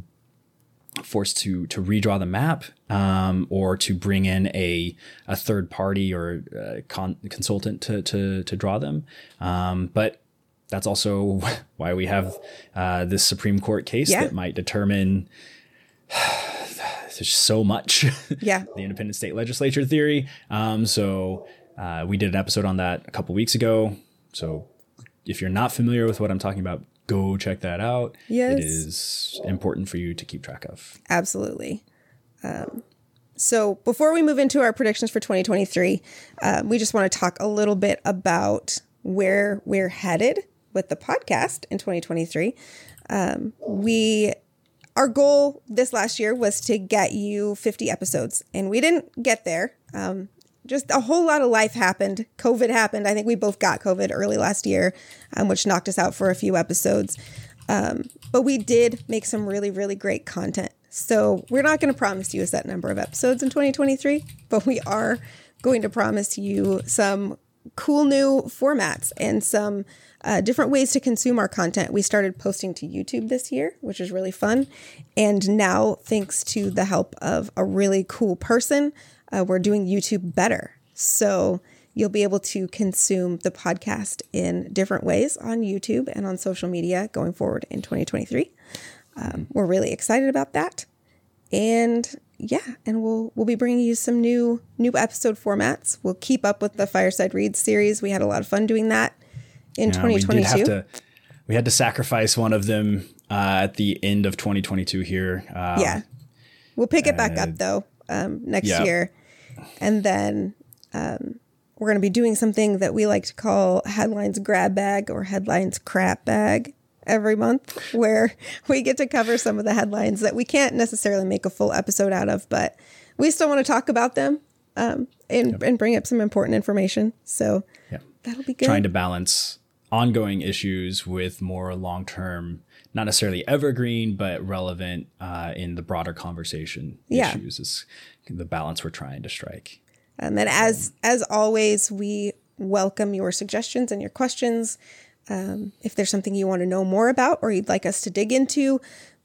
forced to to redraw the map um, or to bring in a a third party or a con- consultant to to to draw them. Um, but that's also why we have uh, this Supreme Court case yeah. that might determine. There's so much. Yeah. the independent state legislature theory. Um, so uh, we did an episode on that a couple weeks ago. So if you're not familiar with what I'm talking about, go check that out. Yes. It is important for you to keep track of. Absolutely. Um, so before we move into our predictions for 2023, uh, we just want to talk a little bit about where we're headed with the podcast in 2023. Um, we our goal this last year was to get you 50 episodes, and we didn't get there. Um, just a whole lot of life happened. COVID happened. I think we both got COVID early last year, um, which knocked us out for a few episodes. Um, but we did make some really, really great content. So we're not going to promise you a set number of episodes in 2023, but we are going to promise you some cool new formats and some uh, different ways to consume our content. We started posting to YouTube this year, which is really fun. And now, thanks to the help of a really cool person, uh, we're doing YouTube better. So you'll be able to consume the podcast in different ways on YouTube and on social media going forward in 2023. Um, we're really excited about that, and yeah, and we'll we'll be bringing you some new new episode formats. We'll keep up with the Fireside Reads series. We had a lot of fun doing that in yeah, 2022. We, to, we had to sacrifice one of them uh, at the end of 2022 here. Uh, yeah, we'll pick it back up though um, next yeah. year and then um, we're going to be doing something that we like to call headlines grab bag or headlines crap bag every month, where we get to cover some of the headlines that we can't necessarily make a full episode out of, but we still want to talk about them um, and, yep. and bring up some important information. So yep. that'll be good. Trying to balance ongoing issues with more long term, not necessarily evergreen, but relevant uh, in the broader conversation yeah. issues is the balance we're trying to strike. Um, and as as always, we welcome your suggestions and your questions. Um, if there's something you want to know more about or you'd like us to dig into,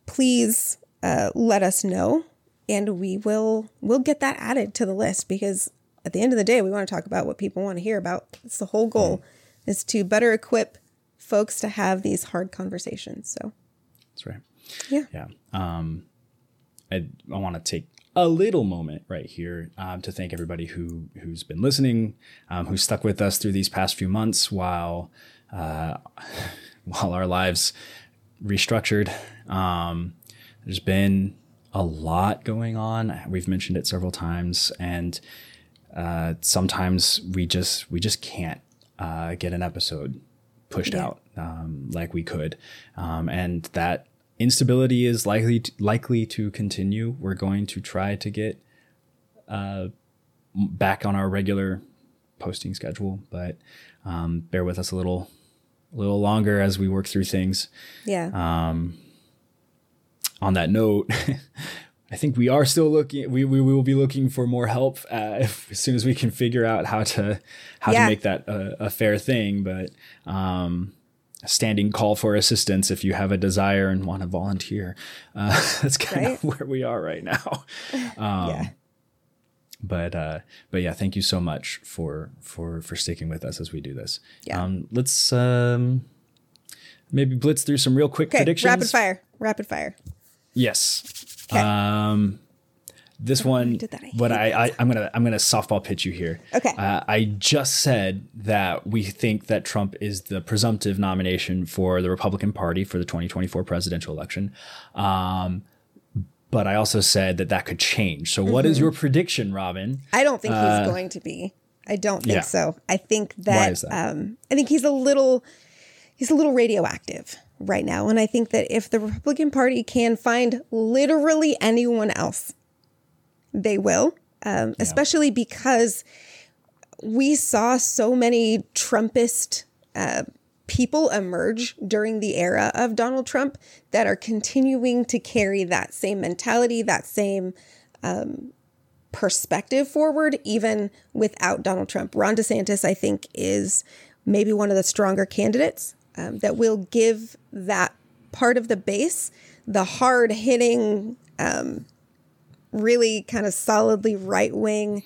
please uh, let us know, and we will we'll get that added to the list because at the end of the day, we want to talk about what people want to hear about. It's the whole goal mm. is to better equip folks to have these hard conversations. So that's right. Yeah. Yeah. Um, I, I want to take a little moment right here um, to thank everybody who who's been listening, um, who stuck with us through these past few months while uh, while our lives restructured. Um, There's been a lot going on. We've mentioned it several times, and uh, sometimes we just we just can't uh, get an episode pushed Yeah. out um, like we could, um, and that instability is likely to, likely to continue. We're going to try to get uh, back on our regular posting schedule, but um, bear with us a little a little longer as we work through things Yeah. on that note, I think we are still looking. We, we will be looking for more help uh, if, as soon as we can figure out how to how Yeah. to make that a, a fair thing. But um, standing call for assistance if you have a desire and want to volunteer. Uh, that's kind Right. of where we are right now. Um, yeah. But uh, but yeah, thank you so much for for for sticking with us as we do this. Yeah. Um, let's um, maybe blitz through some real quick Okay. predictions. Rapid fire. Rapid fire. Yes. 'Kay. Um, this one. I what I, I I'm gonna I'm gonna softball pitch you here. Okay. Uh, I just said that we think that Trump is the presumptive nomination for the Republican Party for the 2024 presidential election. Um, but I also said that that could change. So, what Mm-hmm. is your prediction, Robin? I don't think he's going to be. I don't think Uh, yeah. so. I think that, is that? Um, I think he's a little he's a little radioactive right now, and I think that if the Republican Party can find literally anyone else, they will. Um, Especially because we saw so many Trumpist uh, people emerge during the era of Donald Trump that are continuing to carry that same mentality, that same perspective forward, even without Donald Trump. Ron DeSantis, I think, is maybe one of the stronger candidates um, that will give that part of the base the hard hitting, um, really kind of solidly right wing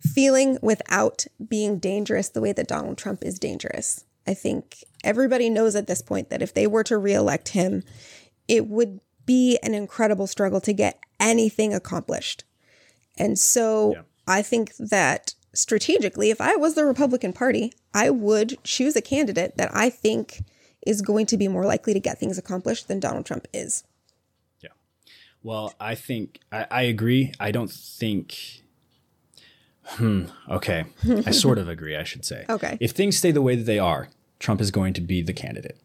feeling without being dangerous the way that Donald Trump is dangerous. I think everybody knows at this point that if they were to reelect him, it would be an incredible struggle to get anything accomplished. And so Yeah. I think that strategically, if I was the Republican Party, I would choose a candidate that I think is going to be more likely to get things accomplished than Donald Trump is. Well, I think I, I agree. I don't think. Hmm. Okay. I sort of agree. I should say. Okay. If things stay the way that they are, Trump is going to be the candidate,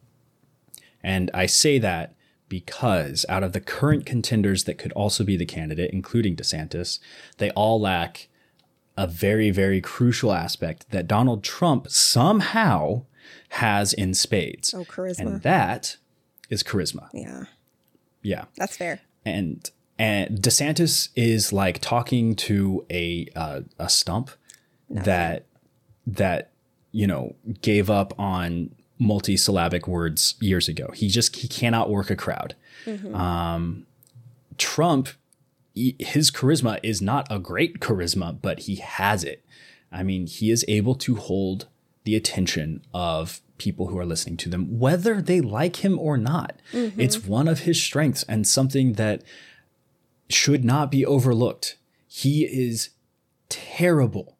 and I say that because out of the current contenders that could also be the candidate, including DeSantis, they all lack a very, very crucial aspect that Donald Trump somehow has in spades. Oh, charisma. And that is charisma. Yeah, Yeah that's fair. And and DeSantis is like talking to a uh, a stump that that you know gave up on multi-syllabic words years ago. He just he cannot work a crowd. Um, Trump, he- his charisma is not a great charisma, but he has it. I mean, he is able to hold the attention of people who are listening to them, whether they like him or not. Mm-hmm. It's one of his strengths and something that should not be overlooked. He is terrible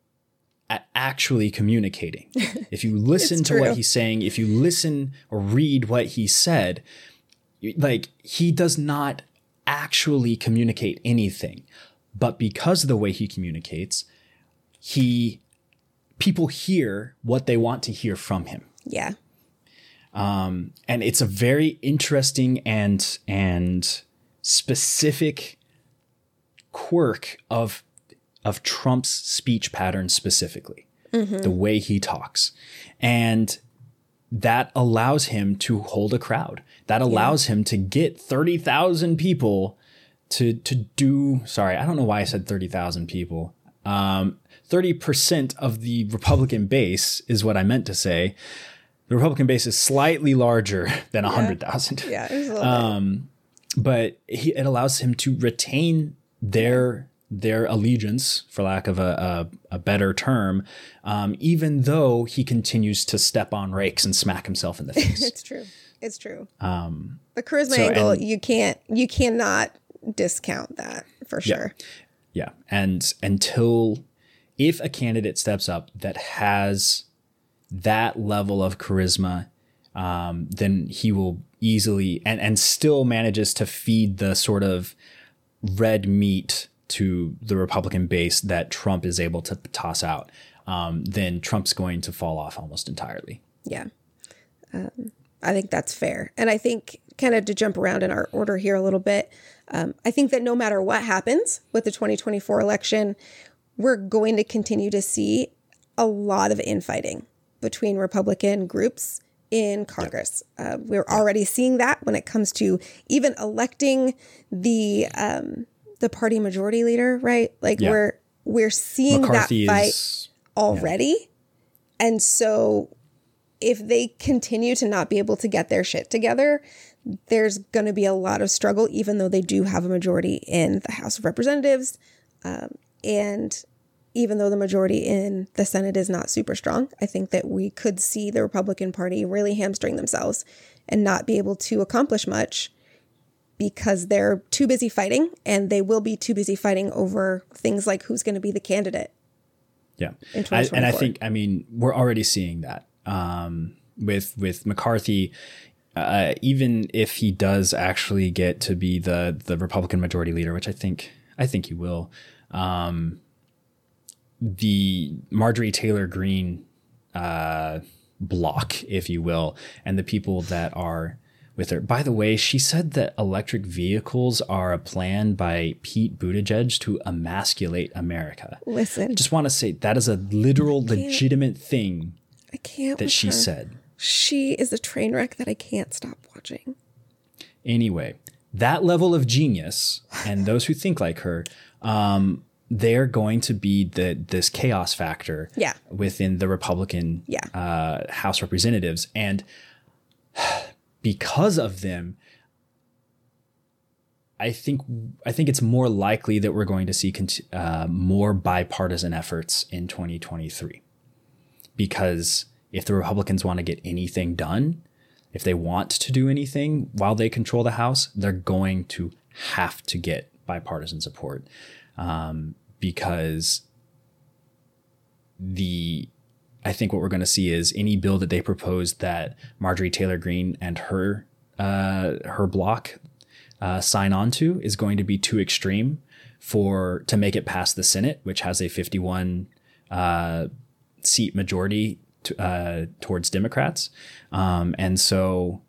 at actually communicating. If you listen to true. what he's saying, if you listen or read what he said, like he does not actually communicate anything. But because of the way he communicates, he people hear what they want to hear from him Yeah, and it's a very interesting and and specific quirk of of Trump's speech pattern specifically the way he talks. And that allows him to hold a crowd. That allows him to get 30,000 people to to do sorry I don't know why I said 30,000 people. Um 30% of the Republican base is what I meant to say the Republican base is slightly larger than a 100,000 yeah. It was a little bit. but he, it allows him to retain their their allegiance, for lack of a, a, a better term, um, even though he continues to step on rakes and smack himself in the face. It's true. It's true. Um, the charisma so- angle, and- you can't, you cannot discount that for sure. yeah, and until if a candidate steps up that has that level of charisma, um, then he will easily and and still manages to feed the sort of red meat to the Republican base that Trump is able to toss out, um, then Trump's going to fall off almost entirely. Yeah. Um, I think that's fair. And I think, kind of to jump around in our order here a little bit, um, I think that no matter what happens with the 2024 election, we're going to continue to see a lot of infighting between Republican groups in Congress. Uh, we're already seeing that when it comes to even electing the um, the party majority leader, right? Like yeah. we're we're seeing McCarthy that fight is, already, yeah. and so if they continue to not be able to get their shit together, there's going to be a lot of struggle, even though they do have a majority in the House of Representatives. Um, and even though the majority in the Senate is not super strong, I think that we could see the Republican Party really hamstring themselves and not be able to accomplish much because they're too busy fighting and they will be too busy fighting over things like who's going to be the candidate. Yeah. I, and I think, I mean, we're already seeing that um, with with McCarthy. Uh, even if he does actually get to be the the Republican majority leader, which I think I think he will, um, the Marjorie Taylor Greene uh, block, if you will, and the people that are with her. By the way, she said that electric vehicles are a plan by Pete Buttigieg to emasculate America. Listen, I just want to say that is a literal, legitimate thing I can't. That she her. said. She is a train wreck that I can't stop watching. Anyway, that level of genius and those who think like her, um, they're going to be the this chaos factor yeah. within the Republican yeah. uh, House representatives. And because of them, I think I think it's more likely that we're going to see uh, more bipartisan efforts in 2023 because if the Republicans want to get anything done, if they want to do anything while they control the House, they're going to have to get bipartisan support um, because the I think what we're going to see is any bill that they propose that Marjorie Taylor Greene and her uh, her block uh, sign on to is going to be too extreme for to make it past the Senate, which has a 51 uh, seat majority to, uh, towards Democrats. Um, and so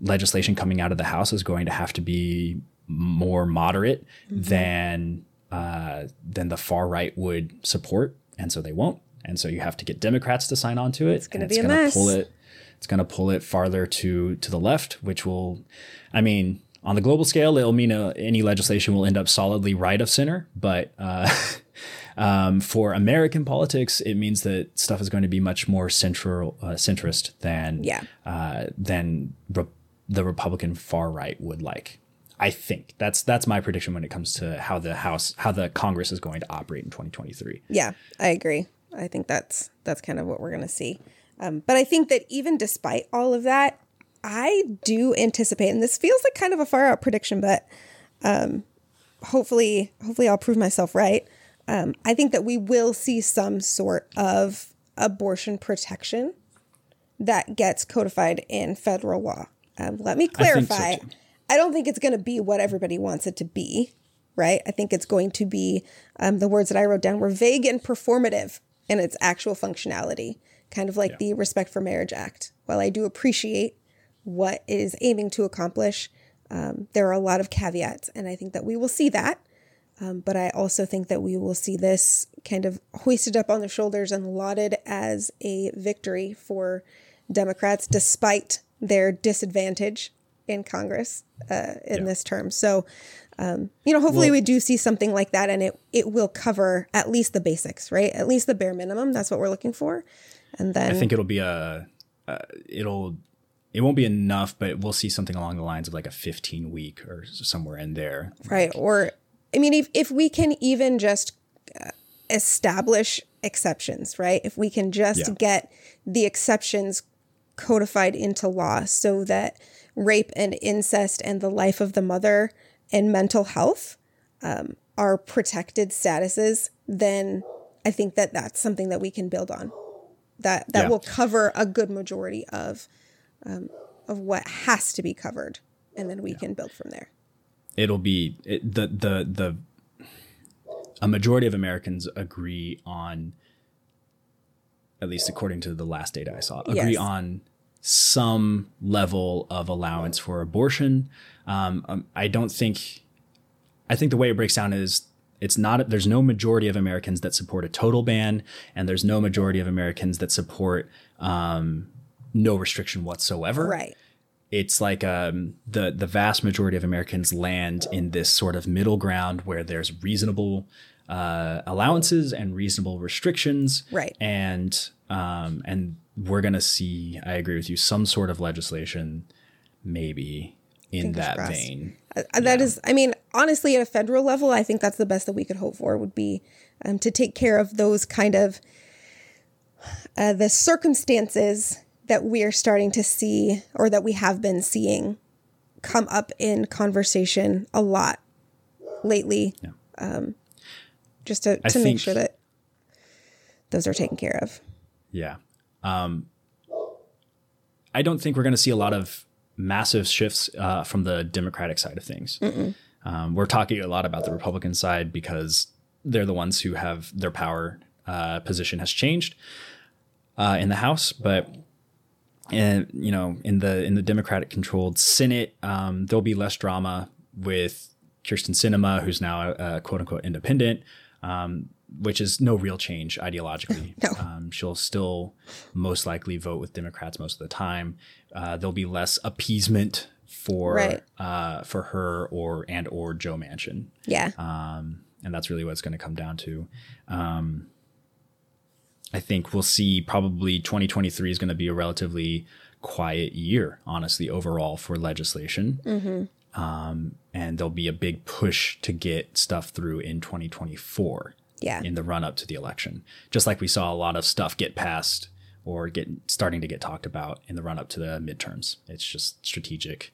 legislation coming out of the House is going to have to be more moderate mm-hmm. than uh, than the far right would support, and so they won't. And so you have to get Democrats to sign on to it, it's gonna and it's going to pull it. It's going to pull it farther to to the left, which will, I mean, on the global scale, it'll mean uh, any legislation will end up solidly right of center, but uh, Um, for American politics, it means that stuff is going to be much more central, uh, centrist than yeah. uh, than re- the Republican far right would like. I think that's that's my prediction when it comes to how the House, how the Congress is going to operate in 2023. Yeah, I agree. I think that's that's kind of what we're going to see. Um, but I think that even despite all of that, I do anticipate, and this feels like kind of a far out prediction, but um, hopefully, hopefully, I'll prove myself right um, I think that we will see some sort of abortion protection that gets codified in federal law. Um, let me clarify. So I don't think it's going to be what everybody wants it to be, right? I think it's going to be um, the words that I wrote down were vague and performative in its actual functionality, kind of like yeah. the Respect for Marriage Act. While I do appreciate what it is aiming to accomplish, um, there are a lot of caveats, and I think that we will see that. Um, but I also think that we will see this kind of hoisted up on the shoulders and lauded as a victory for Democrats, despite their disadvantage in Congress uh, in yeah. this term. So, um, you know, hopefully well, we do see something like that, and it it will cover at least the basics, right? At least the bare minimum. That's what we're looking for. And then I think it'll be a, uh, it'll it won't be enough, but we'll see something along the lines of like a 15 week or somewhere in there. Right. Like, or I mean, if, if we can even just uh, establish exceptions, right? If we can just yeah. get the exceptions codified into law so that rape and incest and the life of the mother and mental health um, are protected statuses, then I think that that's something that we can build on. That that yeah. will cover a good majority of um, of what has to be covered, and then we yeah. can build from there. It'll be it, the the the a majority of Americans agree on, at least according to the last data I saw, agree yes. on some level of allowance for abortion. Um, um, I don't think, I think the way it breaks down is it's not, there's no majority of Americans that support a total ban, and there's no majority of Americans that support um, no restriction whatsoever. Right. It's like um, the the vast majority of Americans land in this sort of middle ground where there's reasonable uh, allowances and reasonable restrictions. Right. And um, and we're gonna see. I agree with you. Some sort of legislation, maybe in Fingers that crossed. vein. Uh, uh that yeah. is, I mean, honestly, at a federal level, I think that's the best that we could hope for would be um, to take care of those kind of uh, the circumstances that we are starting to see or that we have been seeing come up in conversation a lot lately. Yeah. Um, just to, to make sure that those are taken care of. Yeah. Um, I don't think we're going to see a lot of massive shifts uh, from the Democratic side of things. Um, we're talking a lot about the Republican side because they're the ones who have their power uh, position has changed uh, in the House, but and you know in the in the Democratic controlled Senate, um, there'll be less drama with Kyrsten Sinema, who's now a, a quote unquote independent um, which is no real change ideologically. no. Um, she'll still most likely vote with Democrats most of the time. Uh, there'll be less appeasement for right. uh, for her or and or Joe Manchin. Yeah. Um, and that's really what it's going to come down to. Um, I think we'll see probably 2023 is going to be a relatively quiet year, honestly, overall for legislation. Mm-hmm. Um, and there'll be a big push to get stuff through in 2024. Yeah. In the run up to the election, just like we saw a lot of stuff get passed or get starting to get talked about in the run up to the midterms. It's just strategic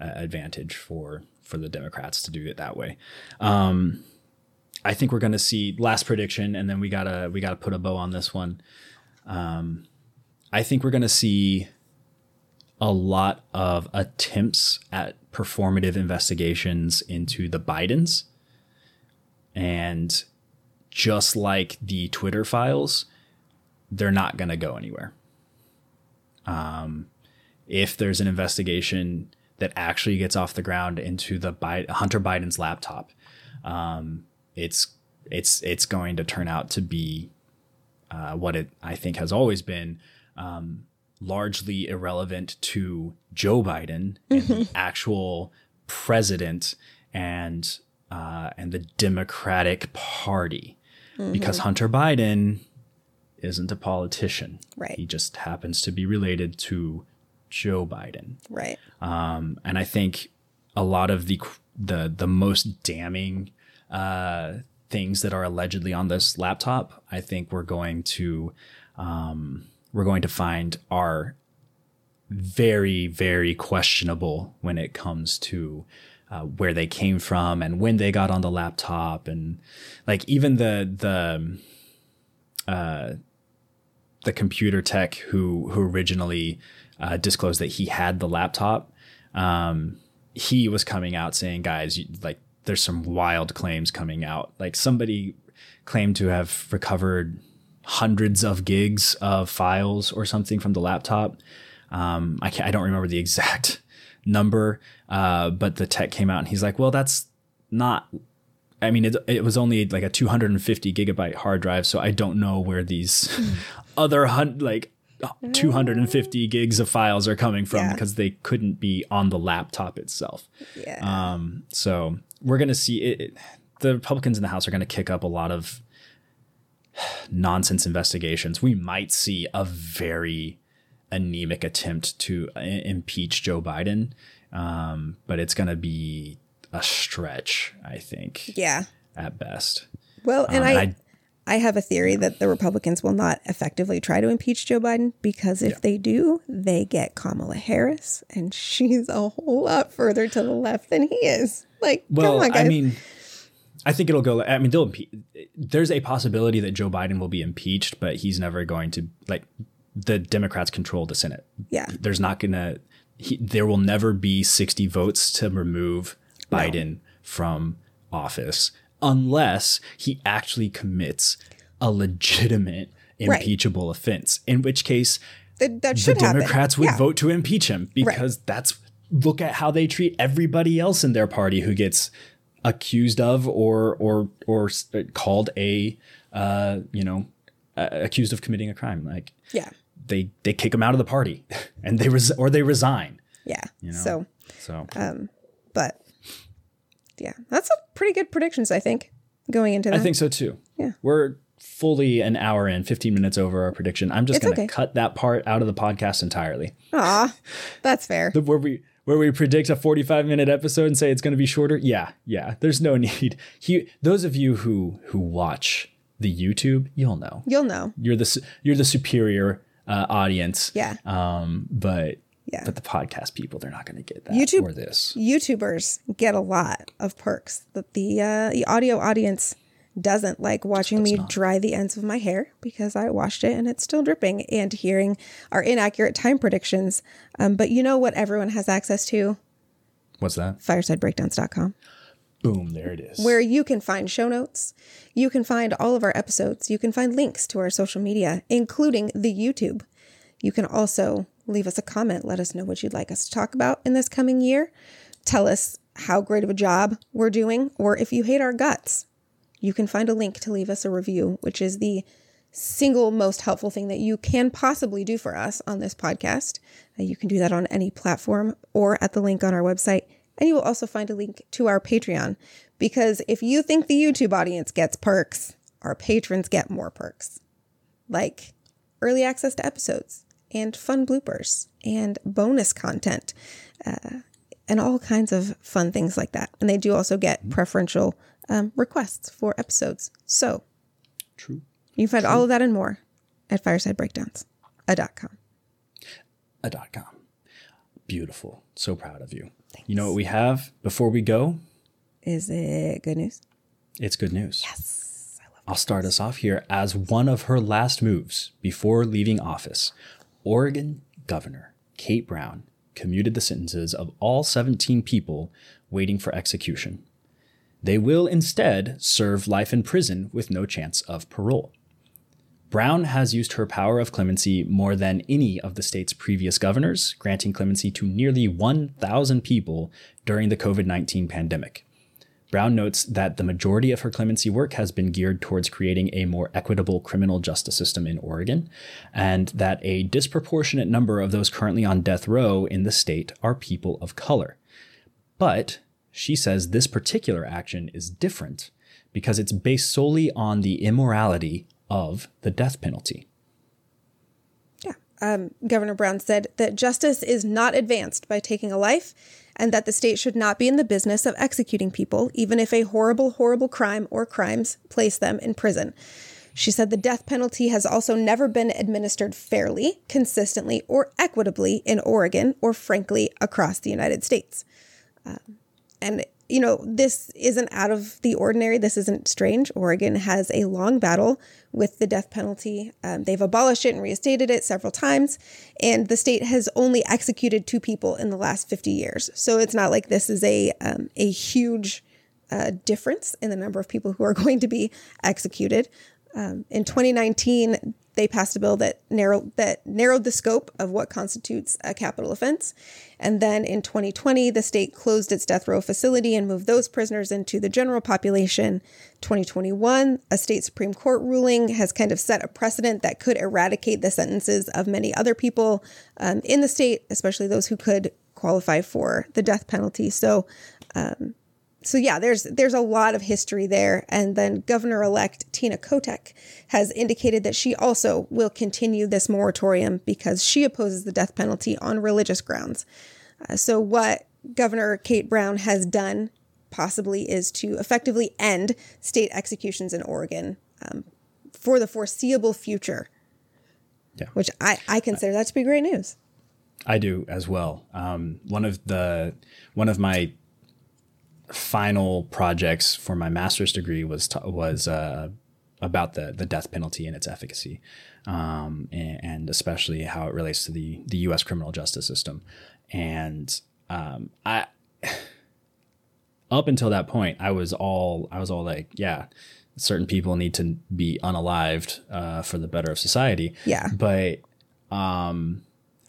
uh, advantage for for the Democrats to do it that way. Um, I think we're going to see last prediction, and then we gotta we gotta put a bow on this one. Um, I think we're going to see a lot of attempts at performative investigations into the Bidens. And just like the Twitter files, they're not going to go anywhere. Um, if there's an investigation that actually gets off the ground into the Hunter Biden's laptop, um, it's it's it's going to turn out to be uh, what it I think has always been um, largely irrelevant to Joe Biden and the mm-hmm. actual president and uh, and the Democratic Party, mm-hmm. because Hunter Biden isn't a politician. Right. He just happens to be related to Joe Biden. Right. Um, and I think a lot of the the the most damning uh, things that are allegedly on this laptop, I think we're going to um, we're going to find are very, very questionable when it comes to uh, where they came from and when they got on the laptop. And like even the the uh, the computer tech who who originally uh, disclosed that he had the laptop um, he was coming out saying guys like there's some wild claims coming out. Like somebody claimed to have recovered hundreds of gigs of files or something from the laptop. Um, I can't, I don't remember the exact number, uh, but the tech came out and he's like, well, that's not, I mean, it, it was only like a 250 gigabyte hard drive. So I don't know where these other hun- like 250 gigs of files are coming from yeah. because they couldn't be on the laptop itself. Yeah. Um, so we're going to see it, it, the Republicans in the House are going to kick up a lot of nonsense investigations, we might see a very anemic attempt to uh, impeach Joe Biden. Um, but it's going to be a stretch, I think. Yeah. At best. Well, and, um, I, I, I have a theory that the Republicans will not effectively try to impeach Joe Biden because if yeah. they do, they get Kamala Harris, and she's a whole lot further to the left than he is. Like, well, on, I mean, I think it'll go. I mean, they'll impe- there's a possibility that Joe Biden will be impeached, but he's never going to like the Democrats control the Senate. Yeah, there's not gonna he, there will never be 60 votes to remove Biden from office unless he actually commits a legitimate Right. impeachable offense. In which case, That, that the should happen. Democrats would Yeah. vote to impeach him because that's look at how they treat everybody else in their party who gets accused of or or or called a uh, you know uh, accused of committing a crime. Like Yeah. they they kick them out of the party and they res- or they resign. Yeah. know? So, So but yeah, that's a pretty good predictions, I think, going into that. I think so too. Yeah. We're fully an hour in, 15 minutes over our prediction. I'm just going to okay. cut that part out of the podcast entirely. Aw, that's fair. The- where we where we predict a 45 minute episode and say it's going to be shorter yeah yeah there's no need he, those of you who who watch the youtube you'll know You'll know. you're the you're the superior uh, audience Yeah. um but Yeah. but the podcast people they're not going to get that YouTube- or this YouTubers get a lot of perks that the uh, the audio audience doesn't like watching me dry the ends of my hair because I washed it and it's still dripping and hearing our inaccurate time predictions. Um, but you know what everyone has access to? what's that FiresideBreakdowns.com. boom there it is where you can find show notes. You can find all of our episodes. You can find links to our social media, including the YouTube. You can also leave us a comment. Let us know what you'd like us to talk about in this coming year. Tell us how great of a job we're doing, or if you hate our guts. You can find a link to leave us a review, which is the single most helpful thing that you can possibly do for us on this podcast. Uh, you can do that on any platform or at the link on our website. And you will also find a link to our Patreon because if you think the YouTube audience gets perks, our patrons get more perks like early access to episodes and fun bloopers and bonus content uh, and all kinds of fun things like that. And they do also get preferential um, requests for episodes. So true. you can find all of that and more at firesidebreakdowns.com. a dot com. Beautiful. So proud of you. You know what we have before we go? Is it good news? it's good news. Yes. I love it. i'll start us off here as one of her last moves before leaving office. Oregon governor kate brown commuted the sentences of all 17 people waiting for execution they will instead serve life in prison with no chance of parole Brown has used her power of clemency more than any of the state's previous governors, granting clemency to nearly 1,000 people during the COVID 19 pandemic. Brown notes that the majority of her clemency work has been geared towards creating a more equitable criminal justice system in Oregon, and that a disproportionate number of those currently on death row in the state are people of color. But she says this particular action is different because it's based solely on the immorality of the death penalty. Yeah. Um, Governor Brown said that justice is not advanced by taking a life and that the state should not be in the business of executing people, even if a horrible, horrible crime or crimes place them in prison. She said the death penalty has also never been administered fairly, consistently, or equitably in Oregon or, frankly, across the United States. Um, and you know, this isn't out of the ordinary. This isn't strange. Oregon has a long battle with the death penalty. Um, they've abolished it and reinstated it several times, and the state has only executed two people in the last 50 years. So it's not like this is a um, a huge uh, difference in the number of people who are going to be executed. Um, in 2019, they passed a bill that narrowed that narrowed the scope of what constitutes a capital offense, and then in 2020, the state closed its death row facility and moved those prisoners into the general population. 2021, a state supreme court ruling has kind of set a precedent that could eradicate the sentences of many other people um, in the state, especially those who could qualify for the death penalty. So so yeah, there's there's a lot of history there. And then Governor-elect Tina Kotek has indicated that she also will continue this moratorium because she opposes the death penalty on religious grounds. Uh, so what Governor Kate Brown has done possibly is to effectively end state executions in Oregon um, for the foreseeable future. Yeah. Which I, I consider that to be great news. I do as well. Um, one of the one of my final projects for my master's degree was t- was uh, about the the death penalty and its efficacy, um, and, and especially how it relates to the the U.S. criminal justice system. and um, I up until that point, I was all I was all like, yeah, certain people need to be unalived uh, for the better of society. Yeah. But um,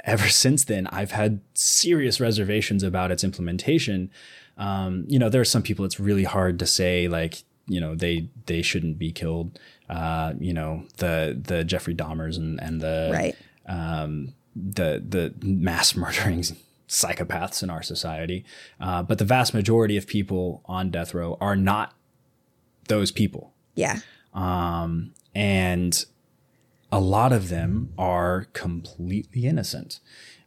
ever since then, I've had serious reservations about its implementation. Um, you know, there are some people it's really hard to say like, you know, they they shouldn't be killed. Uh, you know, the the Jeffrey Dahmers and and the Right. um, the the mass murdering psychopaths in our society. Uh, but the vast majority of people on death row are not those people. Yeah. Um, and a lot of them are completely innocent.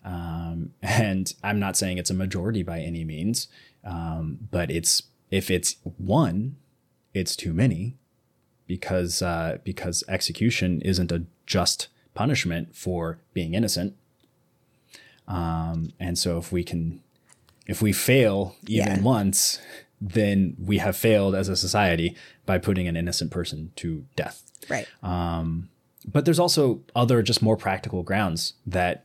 Um, and I'm not saying it's a majority by any means, um, but it's if it's one, it's too many, because uh, because execution isn't a just punishment for being innocent. Um, and so if we can, if we fail even Yeah. once, then we have failed as a society by putting an innocent person to death. Right. But there's also other just more practical grounds that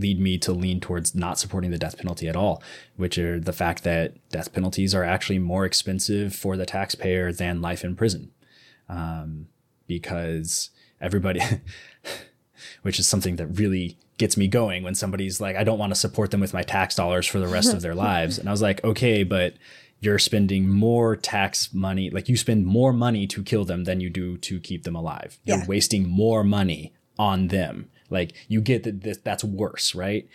lead me to lean towards not supporting the death penalty at all, which are the fact that death penalties are actually more expensive for the taxpayer than life in prison. Um, because everybody, which is something that really gets me going when somebody's like, I don't want to support them with my tax dollars for the rest of their lives. And I was like, okay, but you're spending more tax money, like you spend more money to kill them than you do to keep them alive. You're Yeah. wasting more money on them. Like you get that this, that's worse, right?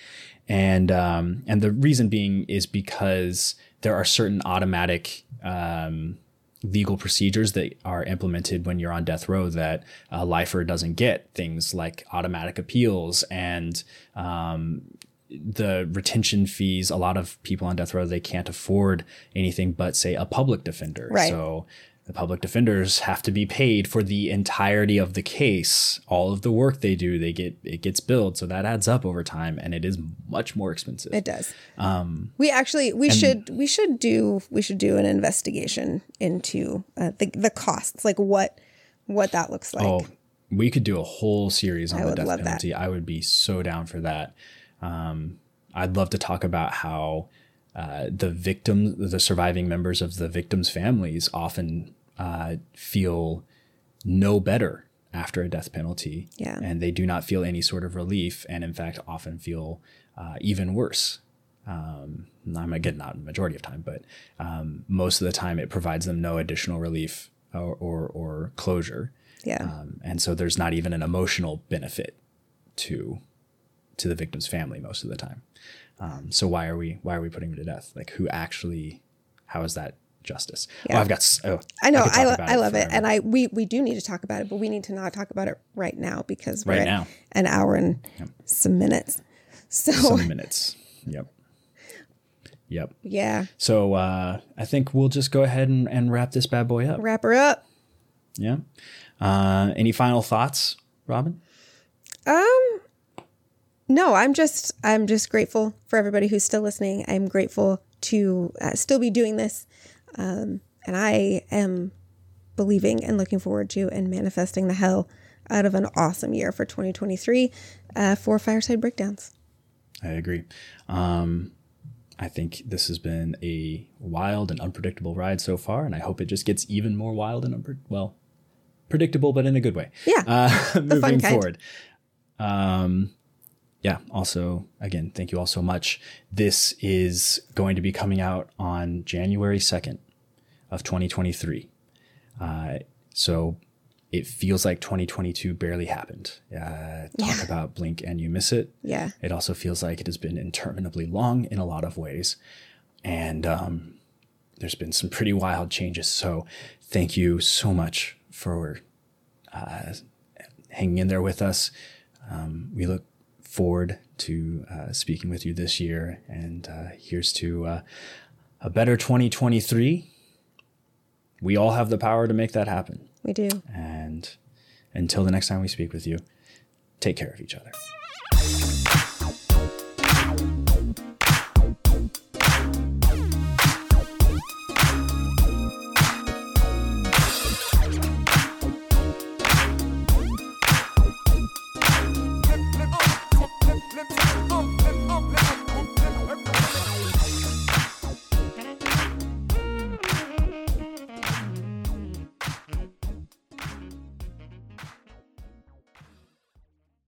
And um, and the reason being is because there are certain automatic um, legal procedures that are implemented when you're on death row that a lifer doesn't get. Things like automatic appeals and um, the retention fees. A lot of people on death row they can't afford anything but say a public defender. Right. So the public defenders have to be paid for the entirety of the case. All of the work they do, they get it gets billed, so that adds up over time, and it is much more expensive. It does. Um, we actually we should we should do we should do an investigation into uh, the the costs, like what what that looks like. Oh, we could do a whole series on I the death love that. penalty. I would be so down for that. Um, I'd love to talk about how uh, the victim, the surviving members of the victims' families often uh, feel no better after a death penalty. Yeah. And they do not feel any sort of relief and, in fact, often feel uh, even worse. Um, I'm again not majority of time, but um, most of the time it provides them no additional relief or, or, or closure. yeah. Um, and so there's not even an emotional benefit to to the victim's family most of the time. Um, so why are we why are we putting them to death? Like who actually? How is that justice? Yeah. Oh, I've got. Oh, I know, talk I, lo- I love it, forever. and I we we do need to talk about it, but we need to not talk about it right now because we're Right at now. an hour and some minutes. So some minutes. Yep. Yep. yeah, So uh, I think we'll just go ahead and, and wrap this bad boy up. wrap her up. Yeah. Uh, any final thoughts, Robin? Um, no, I'm just I'm just grateful for everybody who's still listening. I'm grateful to uh, still be doing this, um, and I am believing and looking forward to and manifesting the hell out of an awesome year for 2023 uh, for Fireside Breakdowns. I agree. Um, I think this has been a wild and unpredictable ride so far, and I hope it just gets even more wild and unpre- well, predictable, but in a good way. Yeah, Uh, moving forward. Um, yeah. Also, again, thank you all so much. This is going to be coming out on January second of 2023. Uh, so it feels like 2022 barely happened. Uh, talk about blink and you miss it. Yeah, It also feels like it has been interminably long in a lot of ways. And um, there's been some pretty wild changes. So thank you so much for uh, hanging in there with us. Um, we look forward to uh, speaking with you this year. And uh, here's to uh, a better 2023. We all have the power to make that happen. we do. And until the next time we speak with you, take care of each other.